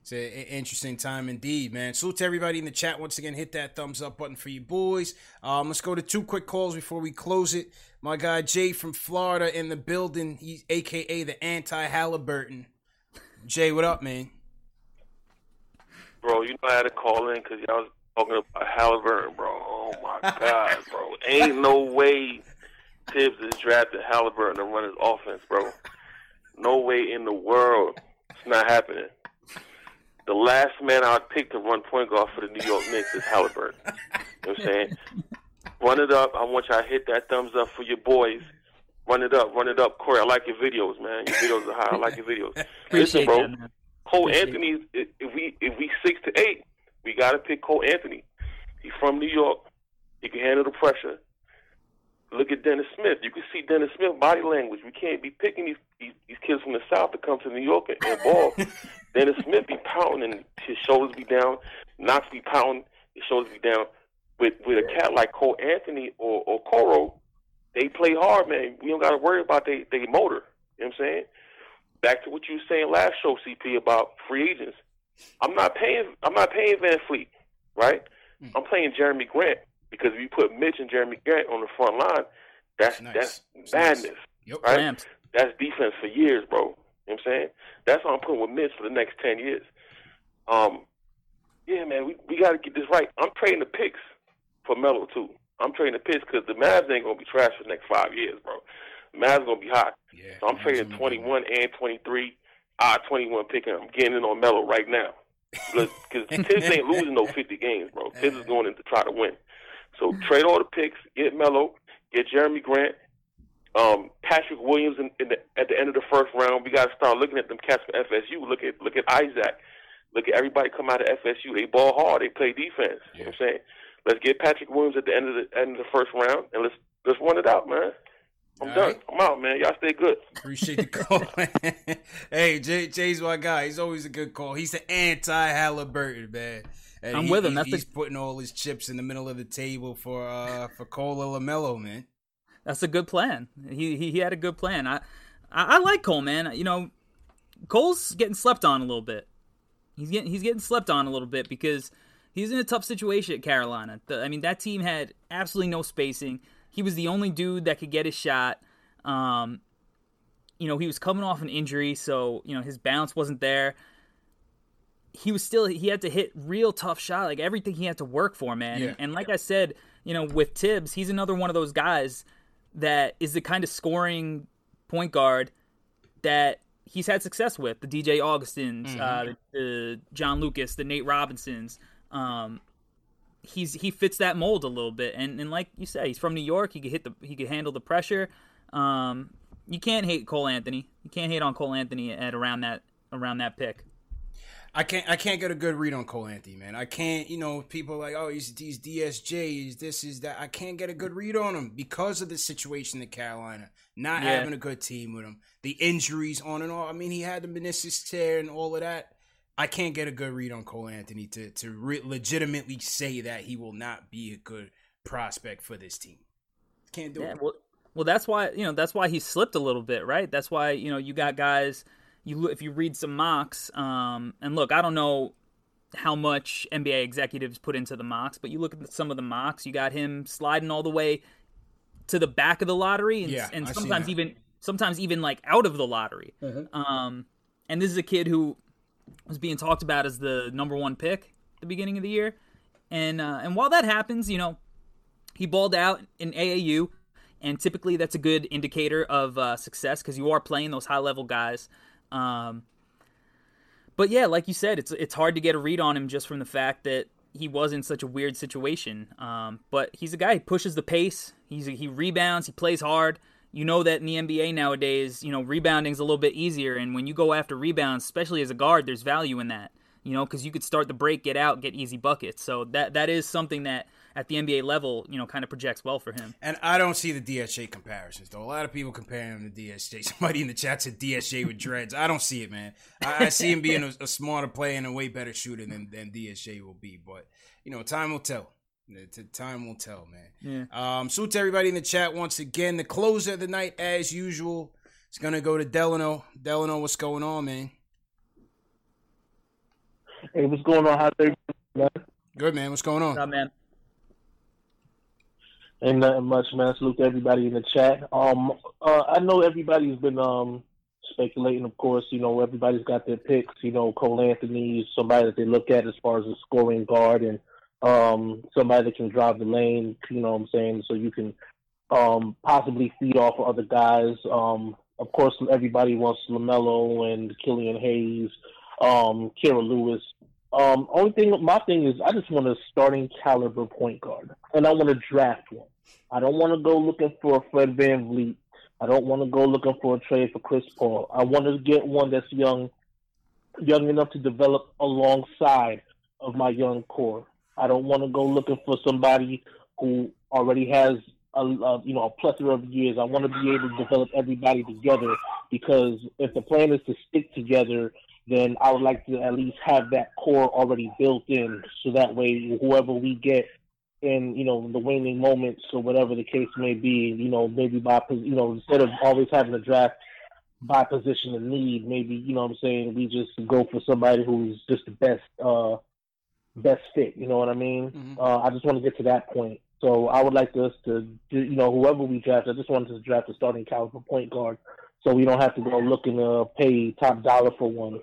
It's an interesting time indeed, man. Salute to everybody in the chat. Once again, hit that thumbs up button for you boys. Um, let's go to two quick calls before we close it. My guy Jay from Florida in the building. He's AKA the anti Halliburton. Jay, what up, man?
Bro, you know I had to call in because y'all was talking about Halliburton, bro. Oh my God, bro. Ain't no way Thibs is drafted Halliburton to run his offense, bro. No way in the world. It's not happening. The last man I'd pick to run point guard for the New York Knicks is Halliburton. You know what I'm saying? Run it up. I want y'all to hit that thumbs up for your boys. Run it up, run it up. Corey, I like your videos, man. Your videos are high. I like your videos. Listen, bro.
that, man.
Cole
Appreciate
Anthony, if if we if we six to eight, we got to pick Cole Anthony. He's from New York. He can handle the pressure. Look at Dennis Smith. You can see Dennis Smith body language. We can't be picking these these, these kids from the South to come to New York and, and ball. Dennis Smith be pounding and his shoulders be down. Knox be pounding, his shoulders be down. With with a cat like Cole Anthony or or Coro, they play hard, man. We don't got to worry about they they motor. You know what I'm saying? Back to what you were saying last show, CP, about free agents. I'm not paying. I'm not paying VanVleet, right? I'm playing Jerami Grant because if you put Mitch and Jerami Grant on the front line, that's
Nice.
that's
It's nice. Yep.
right? That's defense for years, bro. You know what I'm saying? That's what I'm putting with Mitch for the next ten years. Um, yeah, man, we we got to get this right. I'm trading the picks for Melo too. I'm trading the picks because the Mavs ain't gonna be trash for the next five years, bro. Mavs gonna be hot.
Yeah.
So I'm trading 21 and 23. Ah, 21 picking. I'm getting in on Melo right now. Because Thibs ain't losing no 50 games, bro. Thibs is going in to try to win. So trade all the picks, get Melo, get Jerami Grant, um, Patrick Williams in, in the, at the end of the first round. We got to start looking at them cats for FSU. Look at look at Isaac. Look at everybody come out of FSU. They ball hard. They play defense. You know what I'm saying? Let's get Patrick Williams at the end of the end of the first round, and let's let's run it out, man. I'm All done. Right. I'm out, man. Y'all stay good.
Appreciate the call. hey, Jay, Jay's my guy. He's always a good call. He's the anti Halliburton, man.
And I'm he, with him.
That's he's the... putting all his chips in the middle of the table for uh for Cole LaMelo, man.
That's a good plan. He, he he had a good plan. I, I I like Cole, man. You know, Cole's getting slept on a little bit. He's getting he's getting slept on a little bit because he's in a tough situation at Carolina. The, I mean, that team had absolutely no spacing. He was the only dude that could get his shot. Um, you know, he was coming off an injury, so you know his balance wasn't there. He was still he had to hit real tough shot, like everything he had to work for, man. Yeah. And, and like I said, you know, with Thibs, he's another one of those guys that is the kind of scoring point guard that he's had success with the DJ Augustins, mm-hmm. uh, the, the, John Lucas, the Nate Robinsons. Um, he's he fits that mold a little bit, and and like you said, he's from New York. He could hit the he could handle the pressure. Um, you can't hate Cole Anthony. You can't hate on Cole Anthony at around that around that pick.
I can't I can't get a good read on Cole Anthony, man. I can't, you know, people like, oh, he's he's DSJ, he's this, is that. I can't get a good read on him because of the situation in Carolina, not yeah. having a good team with him, the injuries on and off. I mean, he had the meniscus tear and all of that. I can't get a good read on Cole Anthony to to re- legitimately say that he will not be a good prospect for this team. Can't do yeah, it.
Well, well, that's why you know that's why he slipped a little bit, right? That's why you know you got guys you if you read some mocks, um, and look, I don't know how much NBA executives put into the mocks, but you look at some of the mocks, you got him sliding all the way to the back of the lottery, and,
yeah,
and sometimes even sometimes even like out of the lottery. Mm-hmm. Um, and this is a kid who was being talked about as the number one pick at the beginning of the year, and uh, and while that happens, you know, he balled out in AAU. And typically, that's a good indicator of uh, success because you are playing those high level guys. Um, but yeah, like you said, it's it's hard to get a read on him just from the fact that he was in such a weird situation. Um, but he's a guy who pushes the pace. He's he rebounds. He plays hard. You know that in the NBA nowadays, you know rebounding's a little bit easier, and when you go after rebounds, especially as a guard, there's value in that. You know, because you could start the break, get out, get easy buckets. So that that is something that at the NBA level, you know, kind of projects well for him.
And I don't see the DSJ comparisons though. A lot of people comparing him to DSJ. Somebody in the chat said DSJ with dreads. I don't see it, man. I, I see him being a, a, smarter player and a way better shooter than, than DSJ will be. But you know, time will tell. Time will tell, man. Yeah. Um, salute to everybody in the chat once again. The closer of the night, as usual, is gonna go to Delano. Delano, what's going on, man?
Hey, what's going on? How's everybody?
Good, man. What's going on?
What's up, man?
Ain't nothing much, man. Salute to everybody in the chat. Um, uh, I know everybody's been um speculating. Of course, you know everybody's got their picks. You know, Cole Anthony is somebody that they look at as far as a scoring guard and um somebody that can drive the lane. You know what I'm saying? So you can um possibly feed off of other guys. Um, of course, everybody wants Lamelo and Killian Hayes, um, Kira Lewis. Um, only thing, my thing is, I just want a starting caliber point guard, and I want to draft one. I don't want to go looking for a Fred VanVleet. I don't want to go looking for a trade for Chris Paul. I want to get one that's young, young enough to develop alongside of my young core. I don't want to go looking for somebody who already has a, a you know a plethora of years. I want to be able to develop everybody together because if the plan is to stick together then I would like to at least have that core already built in, so that way whoever we get in, you know, the waning moments or whatever the case may be, you know, maybe by you know instead of always having to draft by position of need, maybe you know what I'm saying we just go for somebody who's just the best uh best fit. You know what I mean? Mm-hmm. Uh, I just want to get to that point. So I would like us to, you know, whoever we draft, I just wanted to draft a starting caliber point guard, so we don't have to go looking to pay top dollar for one.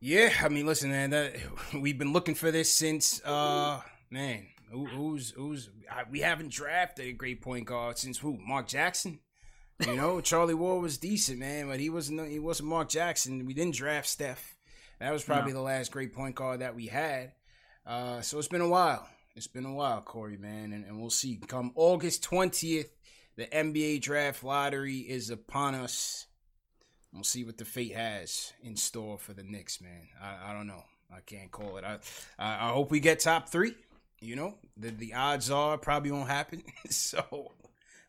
Yeah, I mean, listen, man, that we've been looking for this since, uh, man, who, who's who's we haven't drafted a great point guard since who? Mark Jackson. You know, Charlie Ward was decent, man, but he wasn't he wasn't Mark Jackson. We didn't draft Steph. That was probably no. the last great point guard that we had. Uh, so it's been a while. It's been a while, Corey, man, and, and we'll see. Come August twentieth, the NBA draft lottery is upon us. We'll see what the fate has in store for the Knicks, man. I, I don't know. I can't call it. I, I, I hope we get top three. You know, the the odds are probably won't happen. so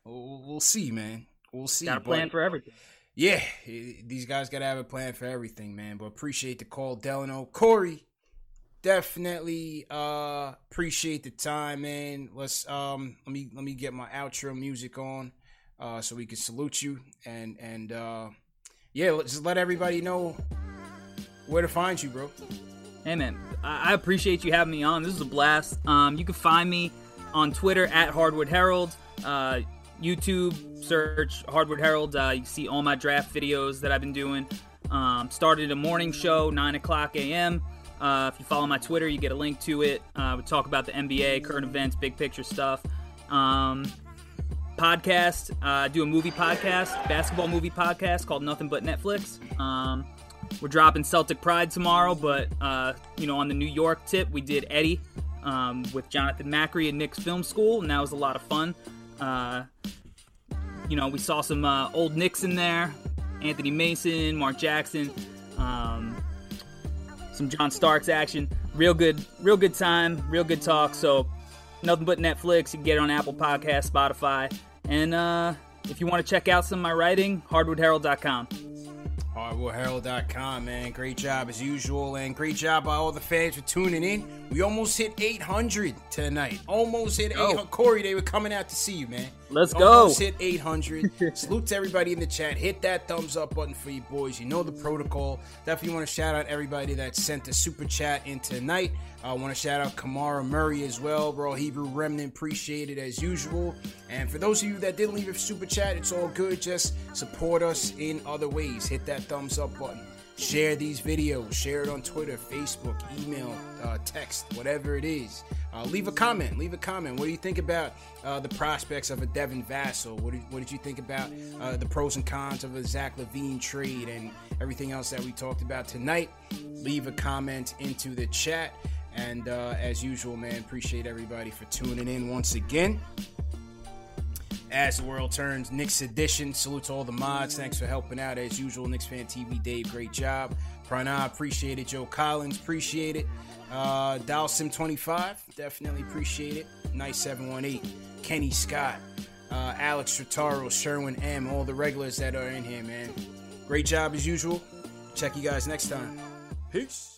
we'll, we'll see, man. We'll see.
Got a plan
but-
for everything.
Yeah, these guys gotta have a plan for everything, man. But appreciate the call, Delano. Corey, definitely uh appreciate the time, man. Let's um let me let me get my outro music on uh so we can salute you and and uh yeah, let's just let everybody know where to find you, bro.
Hey man, I appreciate you having me on. This was a blast. Um, you can find me on Twitter at Hardwood Herald, uh, YouTube search Hardwood Herald. Uh, you see all my draft videos that I've been doing. Um, started a morning show, nine o'clock a.m. Uh, if you follow my Twitter, you get a link to it. Uh, we talk about the NBA, current events, big picture stuff. Um, podcast. Uh, I do a movie podcast, basketball movie podcast called Nothing But Netflix. Um, we're dropping Celtic Pride tomorrow, but uh, you know, on the New York tip, we did Eddie um, with Jonathan Macri at Knicks Film School, and that was a lot of fun. Uh, you know, we saw some uh, old Knicks in there, Anthony Mason, Mark Jackson, um, some John Starks action. Real good, real good time, real good talk. So, nothing but Netflix. You can get it on Apple Podcast, Spotify, and uh, if you want to check out some of my writing, hardwoodherald.com.
HardwoodHerald.com, man. Great job as usual, and great job by all the fans for tuning in. We almost hit 800 tonight. Almost hit 800. Corey, they were coming out to see you, man.
Let's
Almost
go.
hit 800. Salute to everybody in the chat. Hit that thumbs up button for you boys. You know the protocol. Definitely want to shout out everybody that sent a super chat in tonight. I want to shout out Kamara Murray as well, bro. Hebrew Remnant, appreciate it as usual. And for those of you that didn't leave a super chat, it's all good. Just support us in other ways. Hit that thumbs up button. Share these videos. Share it on Twitter, Facebook, email, uh, text, whatever it is. Uh, leave a comment. Leave a comment. What do you think about uh, the prospects of a Devin Vassell? What did, what did you think about uh, the pros and cons of a Zach LaVine trade and everything else that we talked about tonight? Leave a comment into the chat. And uh, as usual, man, appreciate everybody for tuning in once again. As the world turns, Knicks edition. Salute to all the mods. Thanks for helping out as usual. Knicks fan TV, Dave, great job. Prana, appreciate it. Joe Collins, appreciate it. Uh, Dalsim 25, definitely appreciate it. Nice 718. Kenny Scott, uh, Alex Trataro, Sherwin M, all the regulars that are in here, man. Great job as usual. Check you guys next time. Peace.